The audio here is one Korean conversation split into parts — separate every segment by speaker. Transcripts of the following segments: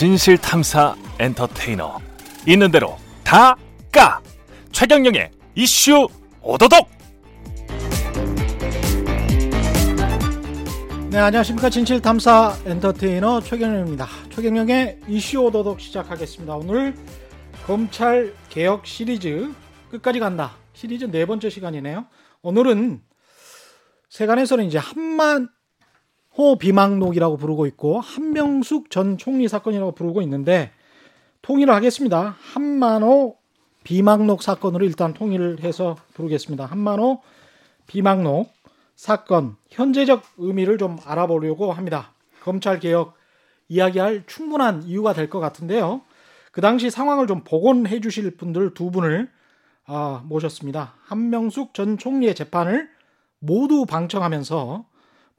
Speaker 1: 진실 탐사 엔터테이너 있는 대로 다 까 최경영의 이슈 오도독
Speaker 2: 네 안녕하십니까 진실 탐사 엔터테이너 최경영입니다. 최경영의 이슈 오도독 시작하겠습니다. 오늘 검찰 개혁 시리즈 끝까지 간다 시리즈 네 번째 시간이네요. 오늘은 세간에서는 이제 한만 호 비망록이라고 부르고 있고 한명숙 전 총리 사건이라고 부르고 있는데 통일을 하겠습니다. 한만호 비망록 사건으로 일단 통일을 해서 부르겠습니다. 한만호 비망록 사건 현재적 의미를 좀 알아보려고 합니다. 검찰 개혁 이야기할 충분한 이유가 될 것 같은데요. 그 당시 상황을 좀 복원해 주실 분들 두 분을 아, 모셨습니다. 한명숙 전 총리의 재판을 모두 방청하면서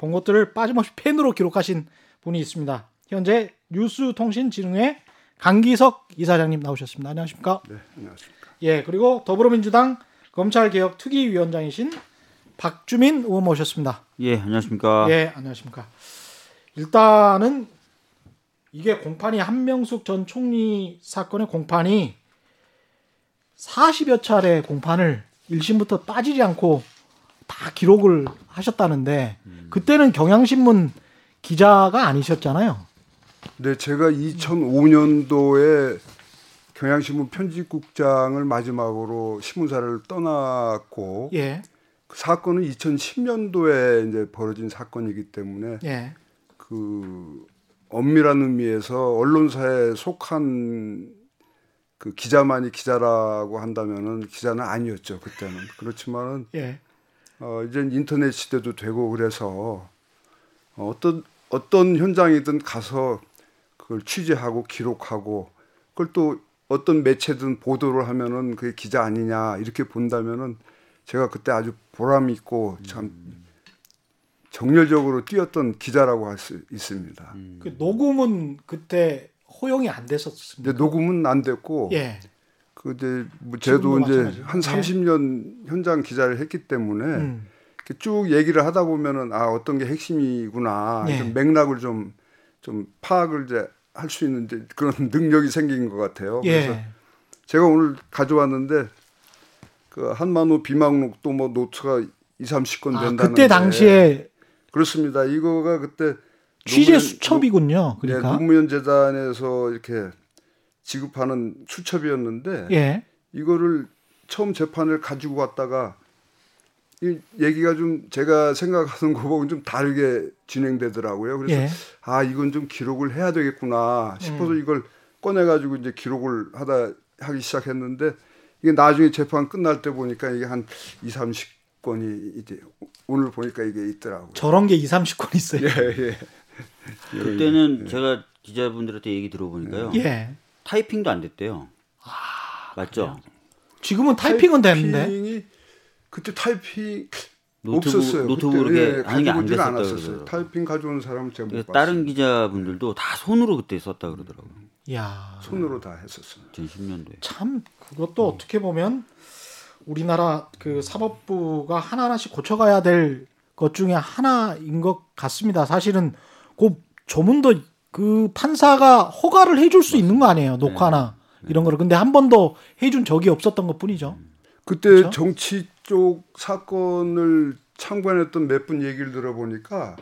Speaker 2: 본 것들을 빠짐없이 펜으로 기록하신 분이 있습니다. 현재 뉴스통신진흥회 강기석 이사장님 나오셨습니다. 안녕하십니까?
Speaker 3: 네, 안녕하십니까.
Speaker 2: 예, 그리고 더불어민주당 검찰개혁 특위위원장이신 박주민 의원 모셨습니다.
Speaker 4: 예, 안녕하십니까?
Speaker 2: 예, 안녕하십니까? 일단은 이게 공판이 한명숙 전 총리 사건의 공판이 40여 차례 공판을 1심부터 빠지지 않고 다 기록을 하셨다는데 그때는 경향신문 기자가 아니셨잖아요.
Speaker 3: 네, 제가 2005년도에 경향신문 편집국장을 마지막으로 신문사를 떠났고
Speaker 2: 예.
Speaker 3: 그 사건은 2010년도에 이제 벌어진 사건이기 때문에
Speaker 2: 예.
Speaker 3: 그 엄밀한 의미에서 언론사에 속한 그 기자만이 기자라고 한다면은 기자는 아니었죠 그때는 그렇지만은
Speaker 2: 예.
Speaker 3: 어, 이제 인터넷 시대도 되고 그래서 어떤 어떤 현장이든 가서 그걸 취재하고 기록하고 그걸 또 어떤 매체든 보도를 하면은 그게 기자 아니냐 이렇게 본다면은 제가 그때 아주 보람 있고 참 정열적으로 뛰었던 기자라고 할 수 있습니다.
Speaker 2: 그 녹음은 그때 허용이 안 됐었습니다.
Speaker 3: 녹음은 안 됐고
Speaker 2: 예.
Speaker 3: 그 이제 뭐 저도 이제
Speaker 2: 마찬가지고.
Speaker 3: 한
Speaker 2: 네.
Speaker 3: 30년 현장 기자를 했기 때문에
Speaker 2: 음.
Speaker 3: 쭉 얘기를 하다 보면은 아 어떤 게 핵심이구나
Speaker 2: 네.
Speaker 3: 좀 맥락을 좀좀 파악을 이제 할 수 있는 이제 그런 능력이 생긴 것 같아요. 그래서
Speaker 2: 예.
Speaker 3: 제가 오늘 가져왔는데 그 한만호 비망록도 뭐 노트가 2, 30건
Speaker 2: 아,
Speaker 3: 된다는
Speaker 2: 그때 당시에
Speaker 3: 그렇습니다. 이거가 그때
Speaker 2: 취재
Speaker 3: 노무현-
Speaker 2: 수첩이군요.
Speaker 3: 네,
Speaker 2: 그러니까.
Speaker 3: 노무현 재단에서 이렇게 지급하는 수첩이었는데
Speaker 2: 예.
Speaker 3: 이거를 처음 재판을 가지고 왔다가 이 얘기가 좀 제가 생각하는 거하고는 좀 다르게 진행되더라고요. 그래서
Speaker 2: 예.
Speaker 3: 아 이건 좀 기록을 해야 되겠구나 싶어서
Speaker 2: 음.
Speaker 3: 이걸 꺼내 가지고 이제 기록을 하다 하기 시작했는데 이게 나중에 재판 끝날 때 보니까 이게 한 2, 30건이 이제 오늘 보니까 이게 있더라고요.
Speaker 2: 저런 게 2, 30건 있어요.
Speaker 3: 예, 예.
Speaker 4: 그때는 제가 기자분들한테 얘기 들어보니까요.
Speaker 2: 예.
Speaker 4: 타이핑도 안 됐대요. 맞죠?
Speaker 2: 지금은 타이핑은 되는데.
Speaker 3: 타이핑이 그때 타이핑
Speaker 4: 노트북,
Speaker 3: 없었어요.
Speaker 4: 이렇게
Speaker 3: 예,
Speaker 4: 하는 게 안. 그러더라고요.
Speaker 3: 타이핑 가져오는 사람은 제가 못 봤어요.
Speaker 4: 다른 기자분들도 다 손으로 그때 썼다 그러더라고요.
Speaker 2: 야.
Speaker 3: 손으로 다 했었어요.
Speaker 4: 2010년도에.
Speaker 2: 참 그것도 어떻게 보면 우리나라 그 사법부가 하나하나씩 고쳐가야 될 것 중에 하나인 것 같습니다. 사실은 그 조문도 그 판사가 허가를 해줄 수 있는 거 아니에요. 녹화나 이런 거를. 근데 한 번도 해준 적이 없었던 것 뿐이죠.
Speaker 3: 그때
Speaker 2: 그렇죠?
Speaker 3: 정치 쪽 사건을 참관했던 몇 분 얘기를 들어보니까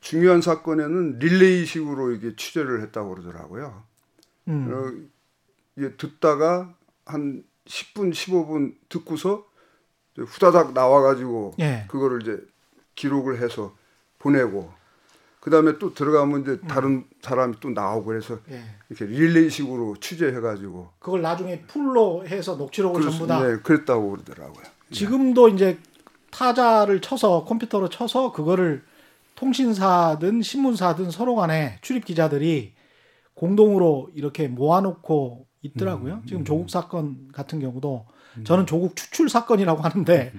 Speaker 3: 중요한 사건에는 릴레이식으로 이게 취재를 했다고 그러더라고요.
Speaker 2: 음.
Speaker 3: 어, 이게 듣다가 한 10분, 15분 듣고서 후다닥 나와가지고
Speaker 2: 예.
Speaker 3: 그거를 이제 기록을 해서 보내고 그 다음에 또 들어가면 이제 다른 사람이 또 나오고 그래서
Speaker 2: 예.
Speaker 3: 이렇게 릴레이식으로 취재해가지고.
Speaker 2: 그걸 나중에 풀로 해서 녹취록을
Speaker 3: 그랬-
Speaker 2: 전부 다?
Speaker 3: 네, 그랬다고 그러더라고요.
Speaker 2: 지금도 이제 타자를 쳐서 컴퓨터로 쳐서 그거를 통신사든 신문사든 서로 간에 출입 기자들이 공동으로 이렇게 모아놓고 있더라고요. 지금 조국 사건 같은 경우도 저는 조국 추출 사건이라고 하는데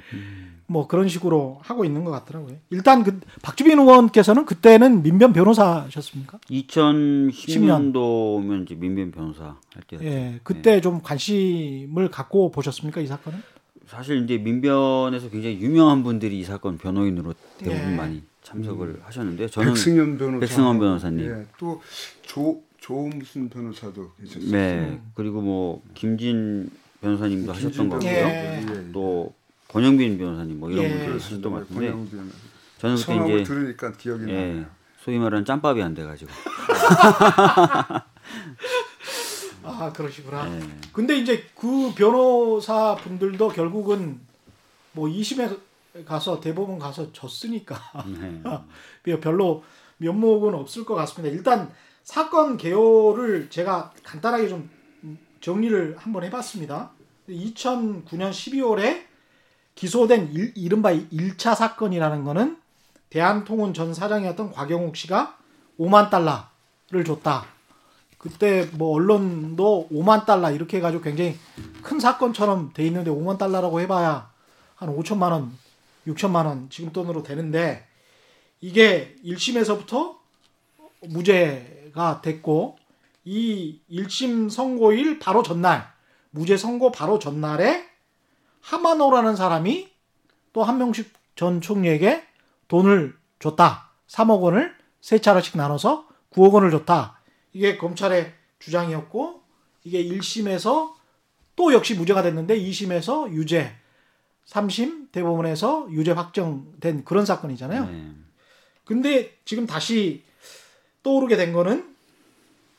Speaker 2: 뭐 그런 식으로 하고 있는 것 같더라고요. 일단 그 박주빈 의원께서는 그때는 민변 변호사셨습니까?
Speaker 4: 2010년도면 이제 민변 변호사 할 때.
Speaker 2: 예, 그때 좀 관심을 갖고 보셨습니까 이 사건은?
Speaker 4: 사실 이제 민변에서 굉장히 유명한 분들이 이 사건 변호인으로 대부분
Speaker 2: 예.
Speaker 4: 많이 참석을 하셨는데 저는
Speaker 3: 백승현 변호사,
Speaker 4: 백승원 변호사님.
Speaker 3: 예, 또조 좋은 무슨 변호사도 계셨어요.
Speaker 4: 네. 그리고 뭐 김진 변호사님도 하셨던 것 같고요.
Speaker 2: 예.
Speaker 4: 또 권영빈 변호사님 뭐 이런
Speaker 2: 예.
Speaker 4: 분들 같은데
Speaker 3: 권영빈
Speaker 4: 저는 그때 이제
Speaker 3: 들으니까 기억이
Speaker 4: 예,
Speaker 3: 나요.
Speaker 4: 소위 말하는 짬밥이 안 돼가지고
Speaker 2: 아 그러시구나.
Speaker 4: 예.
Speaker 2: 근데 이제 그 변호사 분들도 결국은 뭐 2심에 가서 대법원 가서 졌으니까
Speaker 4: 네.
Speaker 2: 별로 면목은 없을 것 같습니다. 일단 사건 개요를 제가 간단하게 좀 정리를 한번 해봤습니다. 2009년 12월에 기소된 일, 이른바 1차 사건이라는 거는 대한통운 전 사장이었던 곽영욱 씨가 5만 달러를 줬다. 그때 뭐 언론도 5만 달러 이렇게 해가지고 굉장히 큰 사건처럼 돼 있는데 5만 달러라고 해봐야 한 5천만 원, 6천만 원 지금 돈으로 되는데 이게 1심에서부터 무죄가 됐고 이 1심 선고일 바로 전날 무죄 선고 바로 전날에 하마노라는 사람이 또 한명식 전 총리에게 돈을 줬다. 3억 원을 세 차례씩 나눠서 9억 원을 줬다. 이게 검찰의 주장이었고 이게 1심에서 또 역시 무죄가 됐는데 2심에서 유죄, 3심 대법원에서 유죄 확정된 그런 사건이잖아요.
Speaker 4: 네.
Speaker 2: 근데 지금 다시 떠오르게 된 거는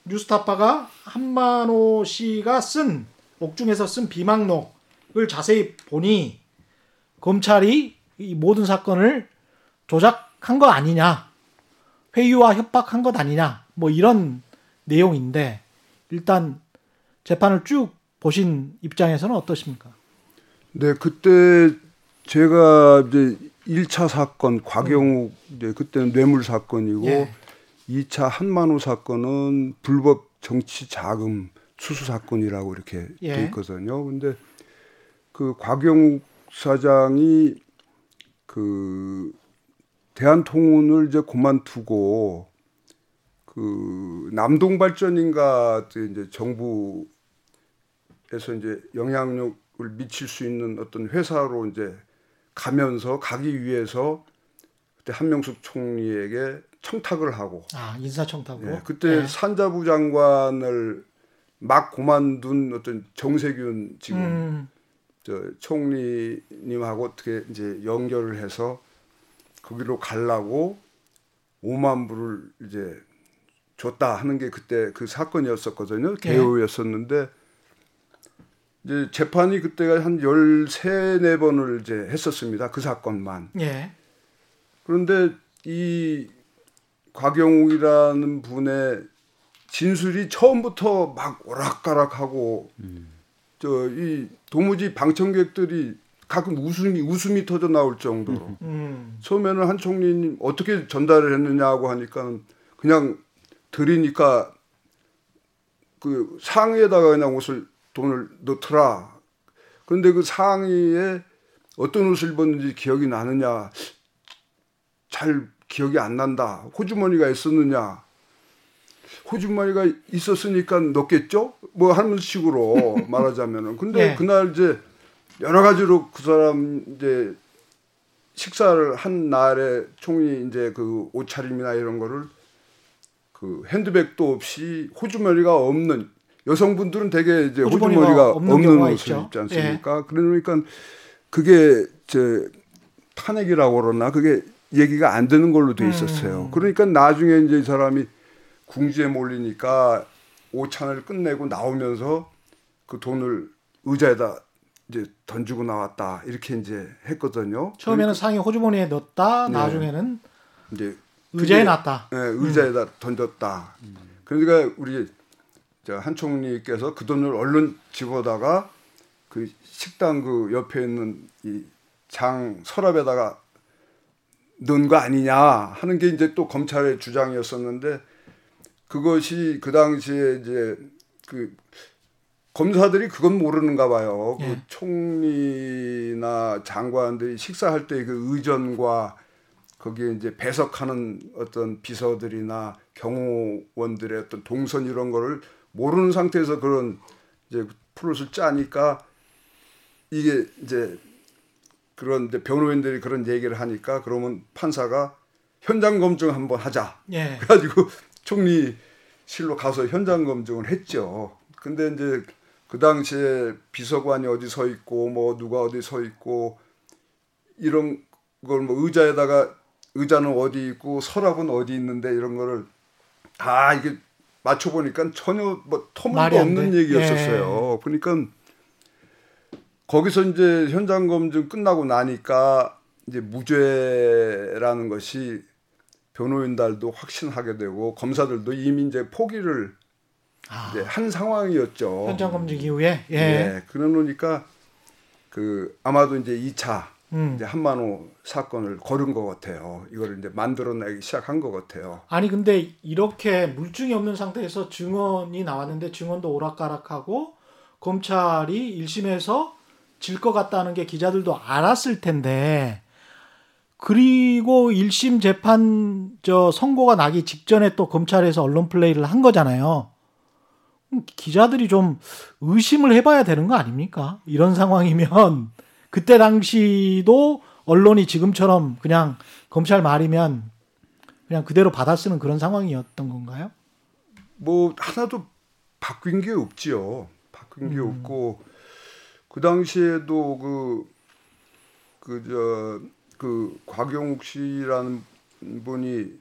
Speaker 2: 뉴스타파가 한만호 씨가 쓴 옥중에서 쓴 비망록 을 자세히 보니 검찰이 이 모든 사건을 조작한 거 아니냐, 회유와 협박한 것 아니냐, 뭐 이런 내용인데 일단 재판을 쭉 보신 입장에서는 어떠십니까?
Speaker 3: 네, 그때 제가 이제 1차 사건 곽영욱 이제 그때는 뇌물 사건이고
Speaker 2: 예.
Speaker 3: 2차 한만호 사건은 불법 정치 자금 수수 사건이라고 이렇게
Speaker 2: 예.
Speaker 3: 돼 있거든요. 근데 그 곽영욱 사장이 그 대한통운을 이제 그만두고 그 남동발전인가 이제 정부에서 이제 영향력을 미칠 수 있는 어떤 회사로 이제 가면서 가기 위해서 그때 한명숙 총리에게 청탁을 하고
Speaker 2: 아 인사청탁으로.
Speaker 3: 예, 그때
Speaker 2: 예.
Speaker 3: 산자부 장관을 막 그만둔 어떤 정세균 지금
Speaker 2: 음,
Speaker 3: 저 총리님하고 어떻게 이제 연결을 해서 거기로 가려고 5만 불을 이제 줬다 하는 게 그때 그 사건이었었거든요. 개요였었는데 이제 재판이 그때가 한 13, 4번을 이제 했었습니다. 그 사건만.
Speaker 2: 예.
Speaker 3: 그런데 이 곽영욱이라는 분의 진술이 처음부터 막 오락가락하고 저 이 도무지 방청객들이 가끔 웃음이 웃음이 터져 나올 정도로
Speaker 2: 음.
Speaker 3: 처음에는 한 총리님 어떻게 전달을 했느냐고 하니까 그냥 드리니까 그 상의에다가 그냥 옷을 돈을 넣더라. 그런데 그 상의에 어떤 옷을 입었는지 기억이 나느냐 잘 기억이 안 난다. 호주머니가 있었느냐? 호주머니가 있었으니까 넣겠죠? 뭐 하는 식으로 말하자면은. 근데
Speaker 2: 네.
Speaker 3: 그날 이제 여러 가지로 그 사람 이제 식사를 한 날에 총리 이제 그 옷차림이나 이런 거를 그 핸드백도 없이 호주머니가 없는 여성분들은 되게 이제
Speaker 2: 호주머니가
Speaker 3: 호주머니가,
Speaker 2: 없는
Speaker 3: 없는, 옷을
Speaker 2: 있죠. 예.
Speaker 3: 입지 않습니까? 그러니까 그게 제 탄핵이라고 그러나 그게 얘기가 안 되는 걸로 돼 있었어요.
Speaker 2: 음.
Speaker 3: 그러니까 나중에 이제 이 사람이 궁지에 몰리니까 오찬을 끝내고 나오면서 그 돈을 의자에다 이제 던지고 나왔다 이렇게 이제 했거든요.
Speaker 2: 처음에는 상의 호주머니에 넣었다.
Speaker 3: 네.
Speaker 2: 나중에는
Speaker 3: 이제
Speaker 2: 의자에 놨다.
Speaker 3: 예, 의자에다 던졌다. 그러니까 우리 저한 총리께서 그 돈을 얼른 집어다가 그 식당 그 옆에 있는 이 장 서랍에다가 넣은 거 아니냐 하는 게 이제 또 검찰의 주장이었었는데 그것이 그 당시에 이제 그 검사들이 그건 모르는가 봐요.
Speaker 2: 예.
Speaker 3: 그 총리나 장관들이 식사할 때 그 의전과 거기에 이제 배석하는 어떤 비서들이나 경호원들의 어떤 동선 이런 거를 모르는 상태에서 그런 이제 플롯을 짜니까 이게 이제 그런 이제 변호인들이 그런 얘기를 하니까 그러면 판사가 현장 검증 한번 하자.
Speaker 2: 예.
Speaker 3: 그래가지고 총리 실로 가서 현장 검증을 했죠. 근데 이제 그 당시에 비서관이 어디 서 있고 뭐 누가 어디 서 있고 이런 걸 뭐 의자에다가 의자는 어디 있고 서랍은 어디 있는데 이런 거를 다 이게 맞춰 보니까 전혀 뭐 터무니도 없는
Speaker 2: 돼.
Speaker 3: 얘기였었어요. 그러니까 거기서 이제 현장 검증 끝나고 나니까 이제 무죄라는 것이 변호인들도 확신하게 되고 검사들도 이미 이제 포기를
Speaker 2: 아,
Speaker 3: 이제 한 상황이었죠.
Speaker 2: 현장 검증 이후에 예.
Speaker 3: 예. 그러니까 그 아마도 이제 2차
Speaker 2: 음.
Speaker 3: 이제 한만호 사건을 거른 것 같아요. 이걸 이제 만들어내기 시작한 것 같아요.
Speaker 2: 아니 근데 이렇게 물증이 없는 상태에서 증언이 나왔는데 증언도 오락가락하고 검찰이 1심에서 질 것 같다는 게 기자들도 알았을 텐데 그리고 1심 재판 저 선고가 나기 직전에 또 검찰에서 언론 플레이를 한 거잖아요. 기자들이 좀 의심을 해봐야 되는 거 아닙니까? 이런 상황이면 그때 당시도 언론이 지금처럼 그냥 검찰 말이면 그냥 그대로 받아쓰는 그런 상황이었던 건가요?
Speaker 3: 뭐 하나도 바뀐 게 없지요. 바뀐 게
Speaker 2: 음.
Speaker 3: 없고 그 당시에도 그 그저 그 곽용욱 씨라는 분이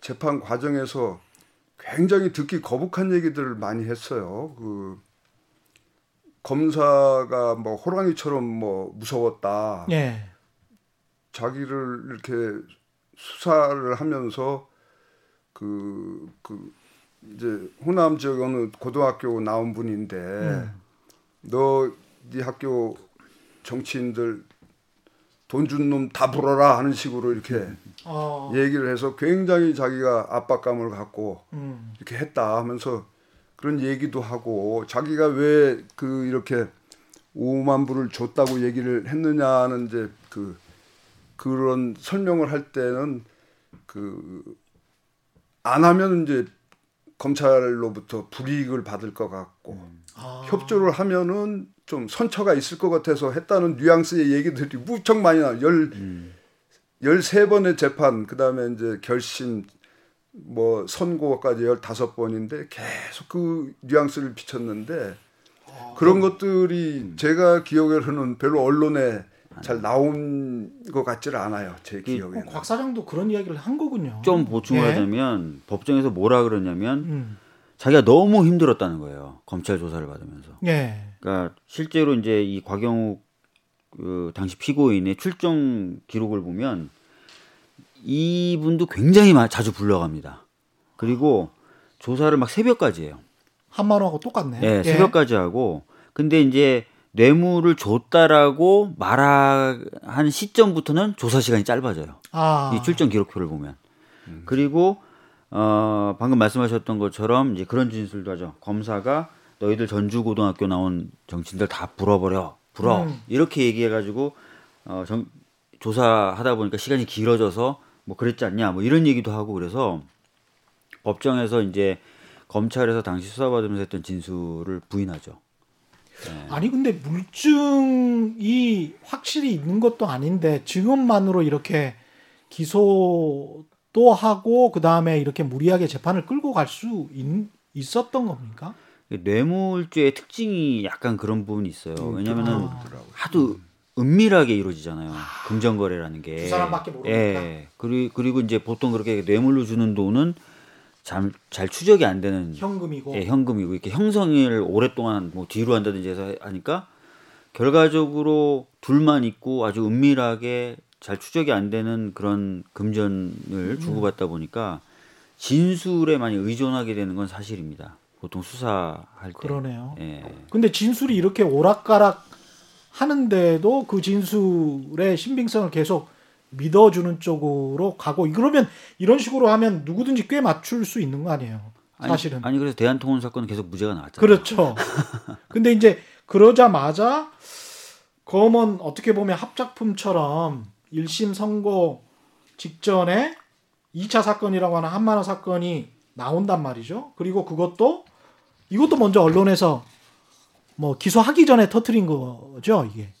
Speaker 3: 재판 과정에서 굉장히 듣기 거북한 얘기들을 많이 했어요. 그 검사가 뭐 호랑이처럼 뭐 무서웠다.
Speaker 2: 예.
Speaker 3: 자기를 이렇게 수사를 하면서 그, 그, 이제 호남 지역 어느 고등학교 나온 분인데
Speaker 2: 음.
Speaker 3: 너네 학교 정치인들 돈 준 놈 다 불어라 하는 식으로 이렇게
Speaker 2: 어.
Speaker 3: 얘기를 해서 굉장히 자기가 압박감을 갖고
Speaker 2: 음.
Speaker 3: 이렇게 했다 하면서 그런 얘기도 하고 자기가 왜 그 이렇게 5만 불을 줬다고 얘기를 했느냐는 이제 그 그런 설명을 할 때는 그 안 하면 이제 검찰로부터 불이익을 받을 것 같고
Speaker 2: 아.
Speaker 3: 협조를 하면은 좀 선처가 있을 것 같아서 했다는 뉘앙스의 얘기들이 무척 많이 나. 열 열세 번의 재판 그 다음에 이제 결심 뭐 선고까지 열다섯 번인데 계속 그 뉘앙스를 비쳤는데 그런 것들이 제가 기억에는 별로 언론에 잘 나온 것 같지를 않아요. 제 기억에는.
Speaker 2: 어, 곽 사장도 그런 이야기를 한 거군요.
Speaker 4: 좀 보충을
Speaker 2: 예.
Speaker 4: 하자면 법정에서 뭐라 그러냐면
Speaker 2: 음.
Speaker 4: 자기가 너무 힘들었다는 거예요. 검찰 조사를 받으면서.
Speaker 2: 예.
Speaker 4: 그러니까 실제로 이제 이 곽영욱 그 당시 피고인의 출정 기록을 보면 이분도 굉장히 마- 자주 불러갑니다. 그리고 조사를 막 새벽까지 해요.
Speaker 2: 한만호하고 똑같네.
Speaker 4: 네, 새벽까지 하고 근데 이제 뇌물을 줬다라고 말한 시점부터는 조사 시간이 짧아져요.
Speaker 2: 아.
Speaker 4: 이 출정 기록표를 보면. 그리고 어 방금 말씀하셨던 것처럼 이제 그런 진술도 하죠. 검사가 너희들 전주 고등학교 나온 정치인들 다 불어버려, 불어
Speaker 2: 음.
Speaker 4: 이렇게 얘기해가지고 어 정, 조사하다 보니까 시간이 길어져서 뭐 그랬지 않냐, 뭐 이런 얘기도 하고 그래서 법정에서 이제 검찰에서 당시 수사받으면서 했던 진술을 부인하죠.
Speaker 2: 아니 근데 물증이 확실히 있는 것도 아닌데 증언만으로 이렇게 기소도 하고 그 다음에 이렇게 무리하게 재판을 끌고 갈 수 있었던 겁니까?
Speaker 4: 뇌물죄의 특징이 약간 그런 부분이 있어요. 왜냐면은
Speaker 2: 아.
Speaker 4: 하도 은밀하게 이루어지잖아요. 금전 거래라는 게.
Speaker 2: 두 사람밖에 모르니까.
Speaker 4: 예. 그리고, 그리고 이제 보통 그렇게 뇌물로 주는 돈은 잘, 잘 추적이 안 되는
Speaker 2: 현금이고.
Speaker 4: 예, 현금이고 이렇게 형성을 오랫동안 뭐 뒤로 한다든지 해서 하니까 결과적으로 둘만 있고 아주 은밀하게 잘 추적이 안 되는 그런 금전을 주고받다 보니까 진술에 많이 의존하게 되는 건 사실입니다. 보통 수사할 때.
Speaker 2: 그러네요.
Speaker 4: 예.
Speaker 2: 근데 진술이 이렇게 오락가락 하는데도 그 진술의 신빙성을 계속 믿어주는 쪽으로 가고 그러면 이런 식으로 하면 누구든지 꽤 맞출 수 있는 거 아니에요? 사실은.
Speaker 4: 아니, 아니 그래서 대한통운 사건은 계속 무죄가 나왔잖아요.
Speaker 2: 그렇죠. 근데 이제 그러자마자 검은 어떻게 보면 합작품처럼 1심 선고 직전에 2차 사건이라고 하는 한만호 사건이 나온단 말이죠. 그리고 그것도 이것도 먼저 언론에서 뭐 기소하기 전에 터트린 거죠, 이게.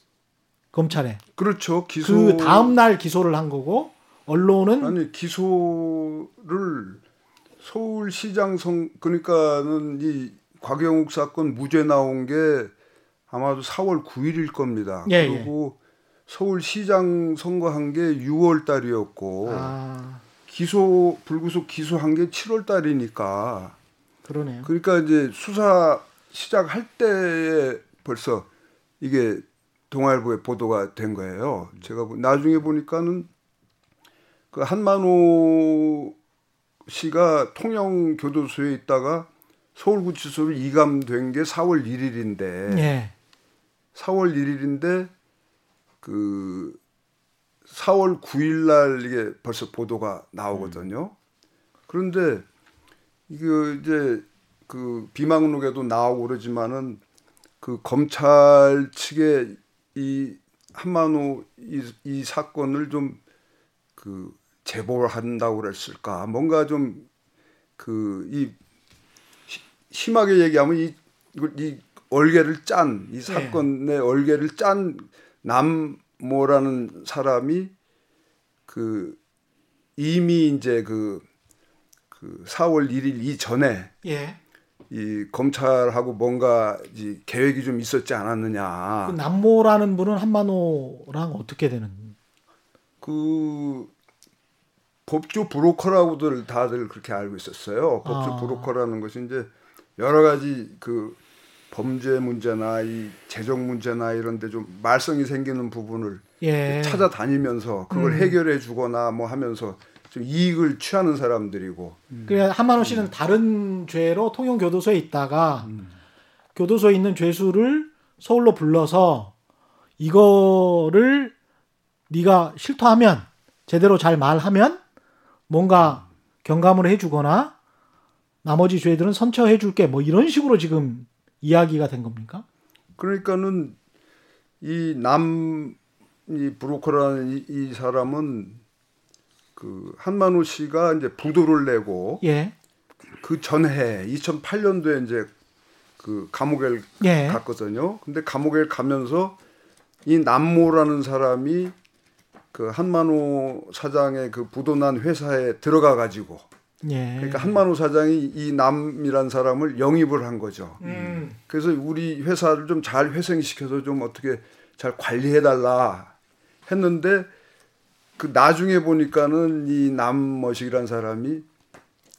Speaker 2: 검찰에.
Speaker 3: 그렇죠. 기소
Speaker 2: 그 다음 날 기소를 한 거고 언론은
Speaker 3: 아니 기소를 서울시장 선 그러니까는 이 곽영욱 사건 무죄 나온 게 아마도 4월 9일일 겁니다.
Speaker 2: 예,
Speaker 3: 그리고 서울시장 선거한 게 6월 달이었고
Speaker 2: 아,
Speaker 3: 기소 불구속 기소한 게 7월 달이니까
Speaker 2: 그러네요.
Speaker 3: 그러니까 이제 수사 시작할 때에 벌써 이게 동아일보에 보도가 된 거예요. 제가 보- 나중에 보니까는 그 한만호 씨가 통영 교도소에 있다가 서울구치소로 이감된 게 4월 1일인데
Speaker 2: 예.
Speaker 3: 4월 1일인데 그 4월 9일 날 이게 벌써 보도가 나오거든요. 그런데 이게 이제 그 비망록에도 나오고 그러지만은 그 검찰 측에 이 한만호 이, 이 사건을 좀 그 제보를 한다고 그랬을까? 뭔가 좀 그 이 심하게 얘기하면 이, 이 얼개를 짠 이 사건의 얼개를 짠 남모라는 사람이 그 이미 이제 그, 그 4월 1일 이전에
Speaker 2: 예.
Speaker 3: 이 검찰하고 뭔가 이 계획이 좀 있었지 않았느냐.
Speaker 2: 그 남모라는 분은 한만호랑 어떻게 되는?
Speaker 3: 그 법조 브로커라고들 다들 그렇게 알고 있었어요. 법조
Speaker 2: 아.
Speaker 3: 브로커라는 것이 이제 여러 가지 그 범죄 문제나 이 재정 문제나 이런 데 좀 말썽이 생기는 부분을
Speaker 2: 예.
Speaker 3: 찾아다니면서 그걸
Speaker 2: 음.
Speaker 3: 해결해 주거나 뭐 하면서 좀 이익을 취하는 사람들이고.
Speaker 2: 그래 한만호 씨는 다른 죄로 통영 교도소에 있다가 교도소에 있는 죄수를 서울로 불러서 이거를 네가 실토하면 제대로 잘 말하면 뭔가 경감을 해주거나 나머지 죄들은 선처해줄게 뭐 이런 식으로 지금 이야기가 된 겁니까?
Speaker 3: 그러니까는 이 남 이 브로커라는 이, 이 사람은 그 한만호 씨가 이제 부도를 내고
Speaker 2: 예,
Speaker 3: 그 전해 2008년도에 이제 그 감옥에
Speaker 2: 예,
Speaker 3: 갔거든요. 근데 감옥에 가면서 이 남모라는 사람이 그 한만호 사장의 그 부도난 회사에 들어가 가지고
Speaker 2: 예.
Speaker 3: 그러니까 한만호 사장이 이 남이란 사람을 영입을 한 거죠.
Speaker 2: 음,
Speaker 3: 그래서 우리 회사를 좀 잘 회생시켜서 좀 어떻게 잘 관리해 달라 했는데 그 나중에 보니까는 이 남머식이란 사람이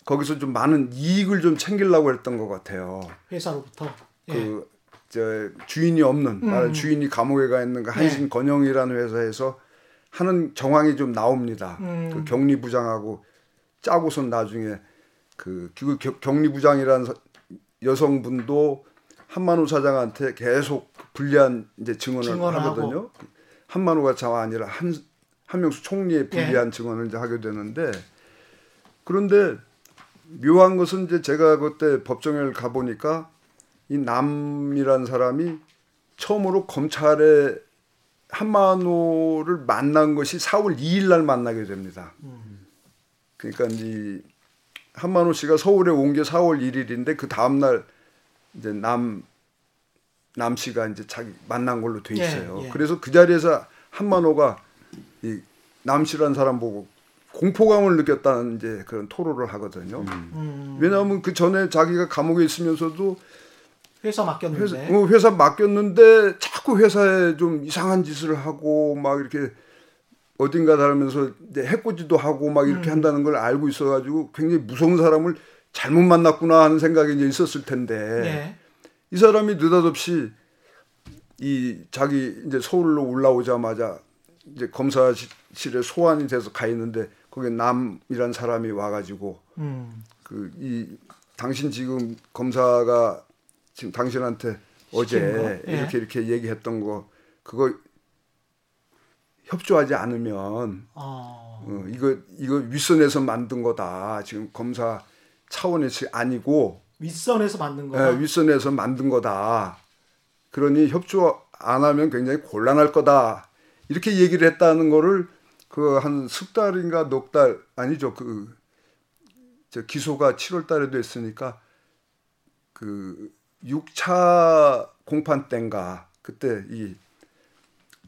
Speaker 3: 거기서 좀 많은 이익을 좀 챙기려고 했던 것 같아요.
Speaker 2: 회사로부터. 예.
Speaker 3: 그저 주인이 없는
Speaker 2: 음.
Speaker 3: 말하 주인이 감옥에 가 있는 그 한신 건영이라는 회사에서 하는 정황이 좀 나옵니다.
Speaker 2: 음.
Speaker 3: 그 격리 부장하고 짜고선 나중에 그그 겨- 격리 부장이라는 사- 여성분도 한만호 사장한테 계속 불리한 이제 증언을
Speaker 2: 증언하고.
Speaker 3: 하거든요. 한만호가 자가 아니라 한 한명수 총리의
Speaker 2: 예.
Speaker 3: 불리한 증언을 이제 하게 되는데 그런데 묘한 것은 이제 제가 그때 법정을 가 보니까 이 남이란 사람이 처음으로 검찰에 한만호를 만난 것이 4월 2일 날 만나게 됩니다. 그러니까 이 한만호 씨가 서울에 온 게 4월 1일인데 그 다음 날 이제 남, 남 씨가 이제 자기 만난 걸로 돼
Speaker 2: 예,
Speaker 3: 있어요.
Speaker 2: 예.
Speaker 3: 그래서 그 자리에서 한만호가 이 남 씨란 사람 보고 공포감을 느꼈다는 이제 그런 토로를 하거든요.
Speaker 2: 음,
Speaker 3: 왜냐하면 그 전에 자기가 감옥에 있으면서도
Speaker 2: 회사
Speaker 3: 회사,
Speaker 2: 맡겼는데.
Speaker 3: 어, 회사 맡겼는데 자꾸 회사에 좀 이상한 짓을 하고 막 이렇게 어딘가 다니면서 이제 해코지도 하고 막 이렇게 한다는 걸 알고 있어가지고 굉장히 무서운 사람을 잘못 만났구나 하는 생각이 이제 있었을 텐데
Speaker 2: 예.
Speaker 3: 이 사람이 느닷없이 이 자기 이제 서울로 올라오자마자 이제 검사실에 소환이 돼서 가 있는데 거기에 남이란 사람이 와가지고
Speaker 2: 음,
Speaker 3: 그이 당신 지금 검사가 지금 당신한테 어제?
Speaker 2: 예.
Speaker 3: 이렇게 이렇게 얘기했던 거 그거 협조하지 않으면
Speaker 2: 어,
Speaker 3: 어, 이거 이거 윗선에서 만든 거다 지금 검사 차원에서 아니고
Speaker 2: 윗선에서 만든 거다.
Speaker 3: 예, 윗선에서 만든 거다 그러니 협조 안 하면 굉장히 곤란할 거다 이렇게 얘기를 했다는 거를 그 한 석 달인가 넉 달 아니죠 그저 기소가 7월 달에 됐으니까 그 6차 공판 때인가 그때 이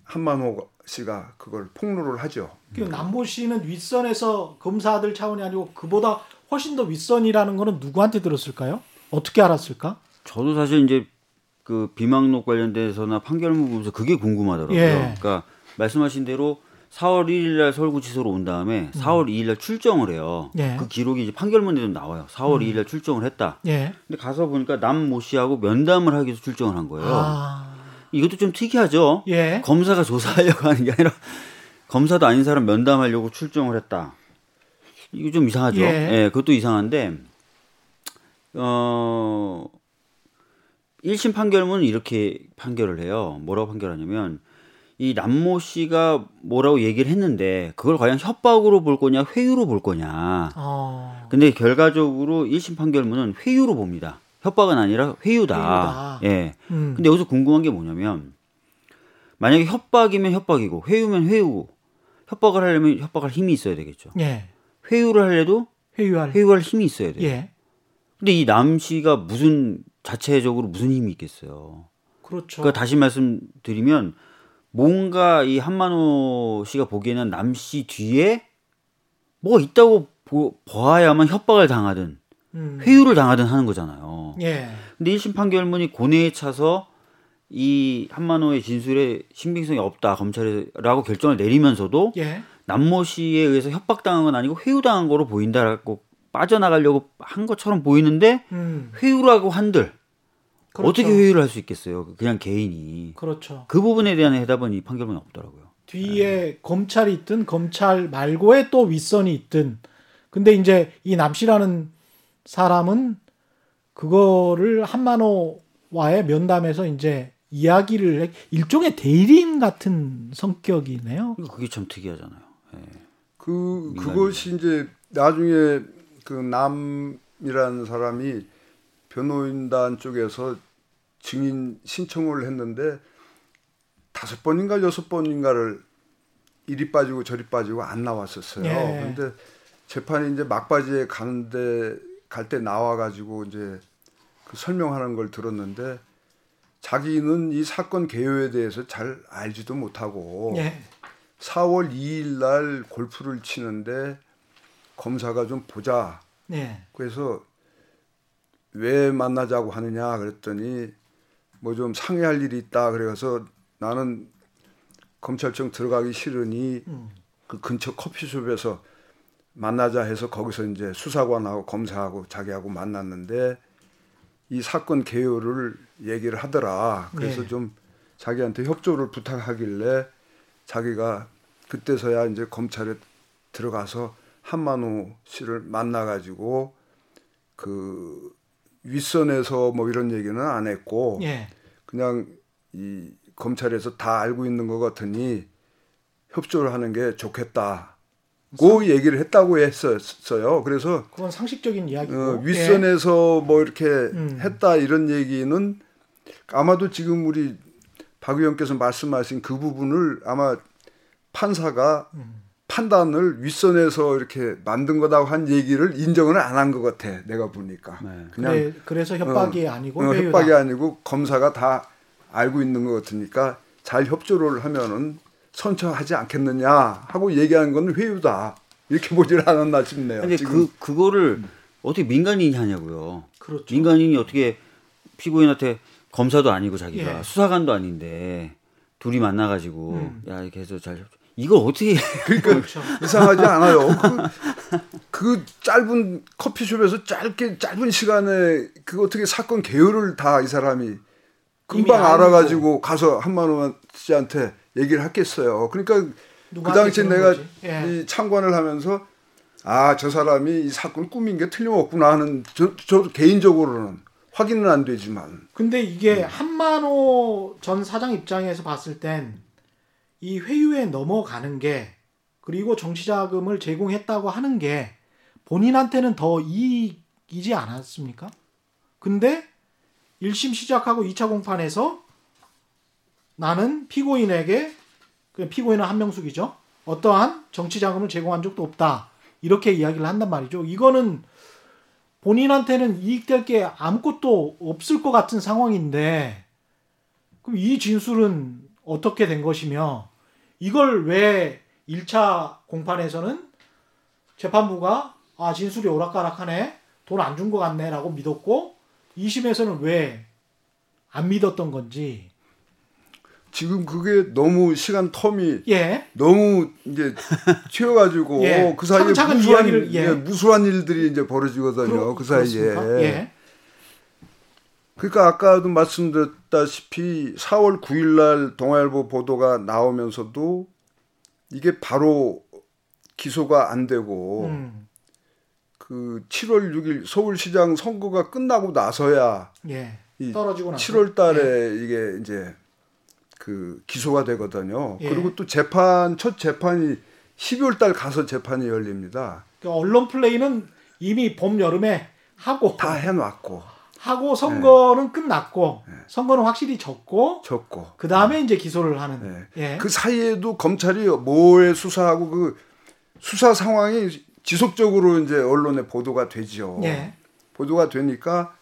Speaker 3: 한만호 씨가 그걸 폭로를 하죠.
Speaker 2: 그 남모 씨는 윗선에서 검사들 차원이 아니고 그보다 훨씬 더 윗선이라는 거는 누구한테 들었을까요? 어떻게 알았을까?
Speaker 4: 저도 사실 이제 그 비망록 관련돼서나 판결문 보면서 그게 궁금하더라고요.
Speaker 2: 예.
Speaker 4: 그러니까 말씀하신 대로 4월 1일 날 서울구치소로 온 다음에 4월 2일 날 출정을 해요.
Speaker 2: 음. 예.
Speaker 4: 그 기록이 이제 판결문에도 나와요. 4월 2일 날 출정을 했다.
Speaker 2: 예.
Speaker 4: 근데 가서 보니까 남 모 씨하고 면담을 하기 위해서 출정을 한 거예요.
Speaker 2: 아,
Speaker 4: 이것도 좀 특이하죠.
Speaker 2: 예.
Speaker 4: 검사가 조사하려고 하는 게 아니라 검사도 아닌 사람 면담하려고 출정을 했다. 이거 좀 이상하죠.
Speaker 2: 예.
Speaker 4: 예, 그것도 이상한데 어 1심 판결문은 이렇게 판결을 해요. 뭐라고 판결하냐면 이 남모 씨가 뭐라고 얘기를 했는데 그걸 과연 협박으로 볼 거냐 회유로 볼 거냐.
Speaker 2: 어,
Speaker 4: 근데 결과적으로 1심 판결문은 회유로 봅니다. 협박은 아니라 회유다.
Speaker 2: 회유다.
Speaker 4: 예.
Speaker 2: 음.
Speaker 4: 근데 여기서 궁금한 게 뭐냐면 만약에 협박이면 협박이고 회유면 회유고 협박을 하려면 협박할 힘이 있어야 되겠죠.
Speaker 2: 예.
Speaker 4: 회유를 하려도
Speaker 2: 회유할.
Speaker 4: 회유할 힘이 있어야 돼요.
Speaker 2: 예.
Speaker 4: 근데 이 남 씨가 무슨 자체적으로 무슨 힘이 있겠어요.
Speaker 2: 그렇죠.
Speaker 4: 그러니까 다시 말씀드리면 뭔가 이 한만호 씨가 보기에는 남 씨 뒤에 뭐가 있다고 보, 봐야만 협박을 당하든
Speaker 2: 음.
Speaker 4: 회유를 당하든 하는 거잖아요.
Speaker 2: 예.
Speaker 4: 근데 1심 판결문이 고뇌에 차서 이 한만호의 진술에 신빙성이 없다 검찰이라고 결정을 내리면서도
Speaker 2: 예.
Speaker 4: 남모 씨에 의해서 협박당한 건 아니고 회유당한 거로 보인다라고 빠져나가려고 한 것처럼 보이는데
Speaker 2: 음.
Speaker 4: 회유라고 한들
Speaker 2: 그렇죠.
Speaker 4: 어떻게 회유를 할 수 있겠어요? 그냥 개인이
Speaker 2: 그렇죠.
Speaker 4: 그 부분에 대한 해답은 이 판결문에 없더라고요.
Speaker 2: 뒤에 검찰이 있든 검찰 말고의 또 윗선이 있든 근데 이제 이 남씨라는 사람은 그거를 한만호와의 면담에서 이제 이야기를 해- 일종의 대리인 같은 성격이네요.
Speaker 4: 그게 참 특이하잖아요. 예.
Speaker 3: 그
Speaker 4: 민간인.
Speaker 3: 그것이 이제 나중에 그 남이라는 사람이 변호인단 쪽에서 증인 신청을 했는데 다섯 번인가 여섯 번인가를 이리 빠지고 저리 빠지고 안 나왔었어요.
Speaker 2: 예.
Speaker 3: 근데 재판이 이제 막바지에 가는데 갈 때 나와 가지고 이제 그 설명하는 걸 들었는데 자기는 이 사건 개요에 대해서 잘 알지도 못하고
Speaker 2: 예.
Speaker 3: 4월 2일 날 골프를 치는데 검사가 좀 보자.
Speaker 2: 예.
Speaker 3: 그래서 왜 만나자고 하느냐 그랬더니 뭐 좀 상의할 일이 있다. 그래서 나는 검찰청 들어가기 싫으니
Speaker 2: 음.
Speaker 3: 그 근처 커피숍에서 만나자 해서 거기서 이제 수사관하고 검사하고 자기하고 만났는데 이 사건 개요를 얘기를 하더라. 그래서
Speaker 2: 네.
Speaker 3: 좀 자기한테 협조를 부탁하길래 자기가 그때서야 이제 검찰에 들어가서 한만호 씨를 만나가지고 그 윗선에서 뭐 이런 얘기는 안 했고
Speaker 2: 예.
Speaker 3: 그냥 이 검찰에서 다 알고 있는 것 같으니 협조를 하는 게 좋겠다. 그 얘기를 했다고 했었어요. 그래서
Speaker 2: 그건 상식적인 이야기고.
Speaker 3: 어,
Speaker 2: 예.
Speaker 3: 윗선에서 뭐 이렇게
Speaker 2: 음.
Speaker 3: 했다 이런 얘기는 아마도 지금 우리 박 의원께서 말씀하신 그 부분을 아마 판사가
Speaker 2: 음.
Speaker 3: 판단을 윗선에서 이렇게 만든 거다고 한 얘기를 인정을 안 한 것 같아. 내가 보니까.
Speaker 4: 네.
Speaker 3: 그냥
Speaker 2: 그래, 그래서 협박이 아니고
Speaker 3: 어. 협박이 아니고 검사가 다 알고 있는 것 같으니까 잘 협조를 하면은 선처하지 않겠느냐 하고 얘기하는 건 회유다 이렇게 보질 않았나 싶네요.
Speaker 4: 근데
Speaker 3: 지금.
Speaker 4: 그 그거를 어떻게 민간인이 하냐고요.
Speaker 2: 그렇죠.
Speaker 4: 민간인이 어떻게 피고인한테 검사도 아니고 자기가
Speaker 2: 예.
Speaker 4: 수사관도 아닌데 둘이 만나가지고
Speaker 2: 음.
Speaker 4: 야 이렇게 해서 잘 협조- 이걸 어떻게
Speaker 2: 그렇죠.
Speaker 3: 이상하지 않아요. 그, 그 짧은 커피숍에서 짧게 짧은 시간에 그 어떻게 사건 개요를 다 이 사람이 금방. 알아가지고 가서 한만원 씨한테 얘기를 했겠어요. 그러니까 그 당시에 내가?
Speaker 2: 예.
Speaker 3: 이 참관을 하면서 아 저 사람이 이 사건 꾸민 게 틀림없구나 하는 저, 저 개인적으로는 확인은 안 되지만
Speaker 2: 근데 이게
Speaker 3: 음.
Speaker 2: 한만호 전 사장 입장에서 봤을 땐 이 회유에 넘어가는 게 그리고 정치자금을 제공했다고 하는 게 본인한테는 더 이익이지 않았습니까? 근데 1심 시작하고 2차 공판에서 나는 피고인에게 그 피고인은 한명숙이죠. 어떠한 정치 자금을 제공한 적도 없다. 이렇게 이야기를 한단 말이죠. 이거는 본인한테는 이익될 게 아무것도 없을 것 같은 상황인데 그럼 이 진술은 어떻게 된 것이며 이걸 왜 1차 공판에서는 재판부가 아 진술이 오락가락하네 돈 안 준 것 같네 라고 믿었고 2심에서는 왜 안 믿었던 건지
Speaker 3: 지금 그게 너무 시간 텀이
Speaker 2: 예
Speaker 3: 너무 이제 튀어가지고
Speaker 2: 예.
Speaker 3: 그 사이에 무수한,
Speaker 2: 이야기를, 예.
Speaker 3: 예, 무수한 일들이 이제 벌어지거든요.
Speaker 2: 그렇-
Speaker 3: 그 사이에.
Speaker 2: 그렇습니까? 예.
Speaker 3: 그러니까 아까도 말씀드렸다시피 4월 9일 날 동아일보 보도가 나오면서도 이게 바로 기소가 안 되고
Speaker 2: 음,
Speaker 3: 그 7월 6일 서울시장 선거가 끝나고 나서야 예이
Speaker 2: 떨어지고 나서
Speaker 3: 7월 달에
Speaker 2: 예.
Speaker 3: 이게 이제 그 기소가 되거든요.
Speaker 2: 예.
Speaker 3: 그리고 또 재판 첫 재판이 12월 달 가서 재판이 열립니다.
Speaker 2: 그 언론 플레이는 이미 봄 여름에 하고
Speaker 3: 다 해놨고
Speaker 2: 하고 선거는
Speaker 3: 네.
Speaker 2: 끝났고 선거는 확실히 졌고
Speaker 3: 졌고
Speaker 2: 그 다음에 이제 기소를 하는
Speaker 3: 네.
Speaker 2: 예.
Speaker 3: 그 사이에도 검찰이 뭐에 수사하고 그 수사 상황이 지속적으로 이제 언론에 보도가 되죠.
Speaker 2: 예.
Speaker 3: 보도가 되니까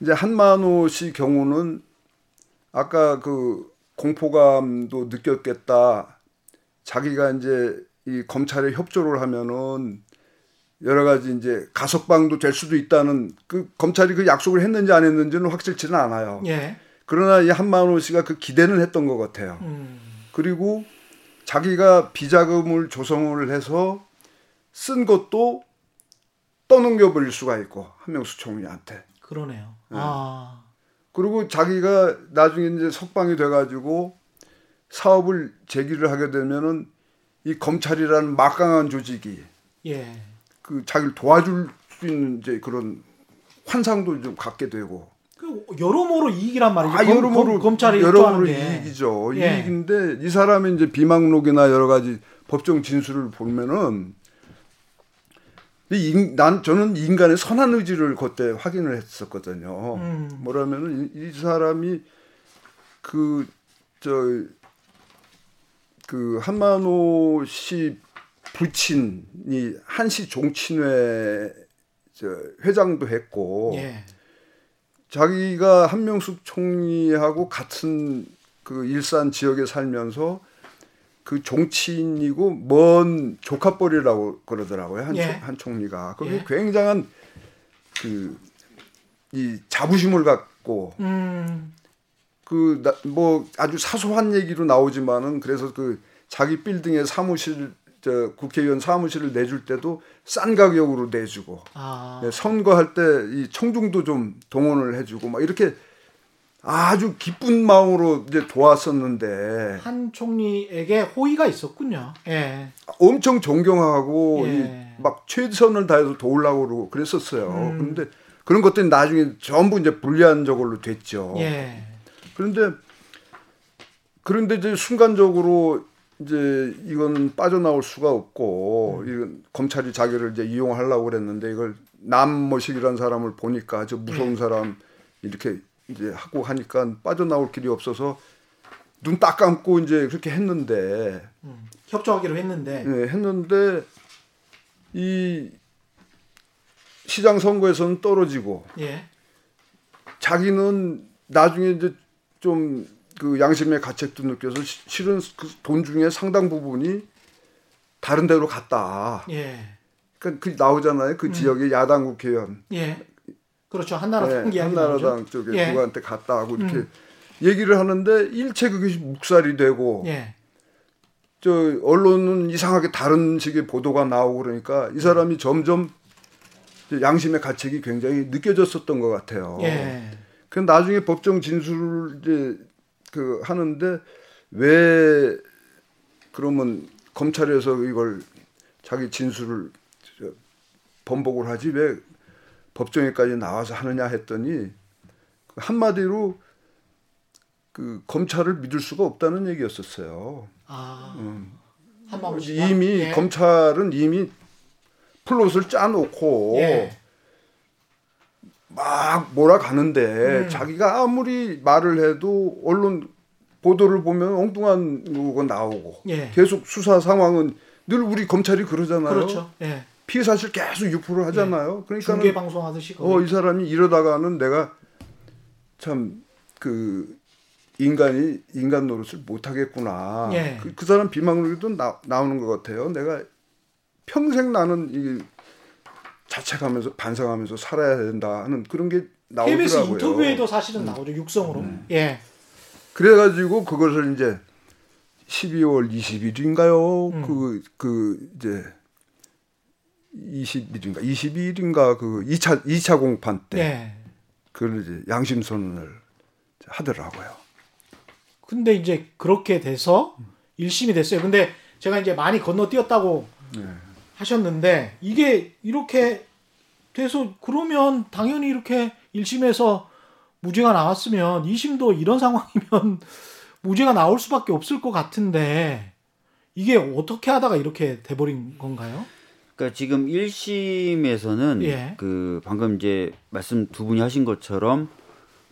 Speaker 3: 이제 한만호 씨 경우는 아까 그 공포감도 느꼈겠다. 자기가 이제 이 검찰에 협조를 하면은 여러 가지 이제 가석방도 될 수도 있다는 그 검찰이 그 약속을 했는지 안 했는지는 확실치는 않아요.
Speaker 2: 예.
Speaker 3: 그러나 이 한만호 씨가 그 기대는 했던 것 같아요.
Speaker 2: 음.
Speaker 3: 그리고 자기가 비자금을 조성을 해서 쓴 것도 떠넘겨 버릴 수가 있고 한명수 총리한테.
Speaker 2: 그러네요.
Speaker 3: 네.
Speaker 2: 아.
Speaker 3: 그리고 자기가 나중에 이제 석방이 돼가지고 사업을 제기를 하게 되면은 이 검찰이라는 막강한 조직이
Speaker 2: 예.
Speaker 3: 그 자기를 도와줄 수 있는 이제 그런 환상도 좀 갖게 되고
Speaker 2: 그 여러모로 이익이란 말이죠.
Speaker 3: 아
Speaker 2: 검-
Speaker 3: 여러모로
Speaker 2: 검, 검찰이
Speaker 3: 여러모로. 이익이죠.
Speaker 2: 예.
Speaker 3: 이익인데 이 사람의 이제 비망록이나 여러 가지 법정 진술을 보면은 난 저는 인간의 선한 의지를 그때 확인을 했었거든요.
Speaker 2: 음.
Speaker 3: 뭐라면은 이, 이 사람이 그 저 그 한만호 씨 부친이 한시 종친회 저 회장도 했고
Speaker 2: 예.
Speaker 3: 자기가 한명숙 총리하고 같은 그 일산 지역에 살면서 그 종친이고 먼 조카뻘이라고 그러더라고요 한,
Speaker 2: 예.
Speaker 3: 총- 한 총리가 그게
Speaker 2: 예.
Speaker 3: 굉장한 그 이 자부심을 갖고
Speaker 2: 음.
Speaker 3: 그뭐 아주 사소한 얘기로 나오지만은 그래서 그 자기 빌딩에 사무실 저 국회의원 사무실을 내줄 때도 싼 가격으로 내주고
Speaker 2: 아.
Speaker 3: 네, 선거할 때 이 청중도 좀 동원을 해주고 막 이렇게 아주 기쁜 마음으로 이제 도왔었는데
Speaker 2: 한 총리에게 호의가 있었군요. 예.
Speaker 3: 엄청 존경하고
Speaker 2: 예.
Speaker 3: 이막 최선을 다해서 도우려고 그러고 그랬었어요.
Speaker 2: 음.
Speaker 3: 그런데 그런 것들이 나중에 전부 이제 불리한 저걸로 됐죠.
Speaker 2: 예.
Speaker 3: 그런데 그런데 이제 순간적으로 이제 이거는 빠져나올 수가 없고
Speaker 2: 음.
Speaker 3: 이건 검찰이 자기를 이제 이용하려고 그랬는데 이걸 남모식이라는 사람을 보니까 저 무서운
Speaker 2: 네.
Speaker 3: 사람 이렇게 이제 하고 하니까 빠져나올 길이 없어서 눈 딱 감고 이제 그렇게 했는데
Speaker 2: 음. 협조하기로 했는데
Speaker 3: 예, 했는데 이 시장 선거에서는 떨어지고
Speaker 2: 예.
Speaker 3: 자기는 나중에 이제 좀 그 양심의 가책도 느껴서 시- 실은 그 돈 중에 상당 부분이 다른 데로 갔다.
Speaker 2: 예.
Speaker 3: 그러니까 그 나오잖아요. 그 지역의 야당 국회의원,
Speaker 2: 예. 그렇죠. 한나라당
Speaker 3: 네,
Speaker 2: 이야기
Speaker 3: 한나라당
Speaker 2: 나오죠.
Speaker 3: 쪽에
Speaker 2: 예.
Speaker 3: 누구한테 갔다 하고 이렇게
Speaker 2: 음.
Speaker 3: 얘기를 하는데 일체 그것이 묵살이 되고
Speaker 2: 예.
Speaker 3: 저 언론은 이상하게 다른 식의 보도가 나오고 그러니까 이 사람이 점점 이제 양심의 가책이 굉장히 느껴졌었던 것 같아요.
Speaker 2: 예.
Speaker 3: 그 나중에 법정 진술을 이제 그 하는데 왜 그러면 검찰에서 이걸 자기 진술을 저 번복을 하지 왜 법정에까지 나와서 하느냐 했더니 한마디로 그 검찰을 믿을 수가 없다는 얘기였었어요.
Speaker 2: 아.
Speaker 3: 음. 이미
Speaker 2: 예.
Speaker 3: 검찰은 이미 플롯을 짜놓고
Speaker 2: 예.
Speaker 3: 막 몰아가는데
Speaker 2: 음.
Speaker 3: 자기가 아무리 말을 해도 언론 보도를 보면 엉뚱한 거 나오고
Speaker 2: 예.
Speaker 3: 계속 수사 상황은 늘 우리 검찰이 그러잖아요.
Speaker 2: 그렇죠. 예.
Speaker 3: 피의 사실 계속 유포를 하잖아요. 그러니까
Speaker 2: 중계 방송 하듯이
Speaker 3: 어, 이 사람이 이러다가는 내가 참 그 인간이 인간 노릇을 못 하겠구나.
Speaker 2: 예.
Speaker 3: 그, 그 사람 비망록에도 나, 나오는 것 같아요. 내가 평생 나는 이 자책하면서 반성하면서 살아야 된다 하는 그런 게
Speaker 2: KBS
Speaker 3: 나오더라고요.
Speaker 2: 인터뷰에도 사실은 나오죠 육성으로. 예.
Speaker 3: 그래가지고 그것을 이제 12월 20일인가요?
Speaker 2: 음.
Speaker 3: 그, 그, 이제, 20일인가, 22일인가, 그 2차, 2차 공판 때,
Speaker 2: 예.
Speaker 3: 그걸 이제 양심선언을 하더라고요.
Speaker 2: 근데 이제 그렇게 돼서 1심이 됐어요. 근데 제가 이제 많이 건너뛰었다고
Speaker 3: 네.
Speaker 2: 하셨는데 이게 이렇게 돼서 그러면 당연히 이렇게 1심에서 무죄가 나왔으면 2심도 이런 상황이면 무죄가 나올 수밖에 없을 것 같은데 이게 어떻게 하다가 이렇게 돼버린 건가요?
Speaker 4: 그러니까 지금 1심에서는
Speaker 2: 예.
Speaker 4: 그 방금 이제 말씀 두 분이 하신 것처럼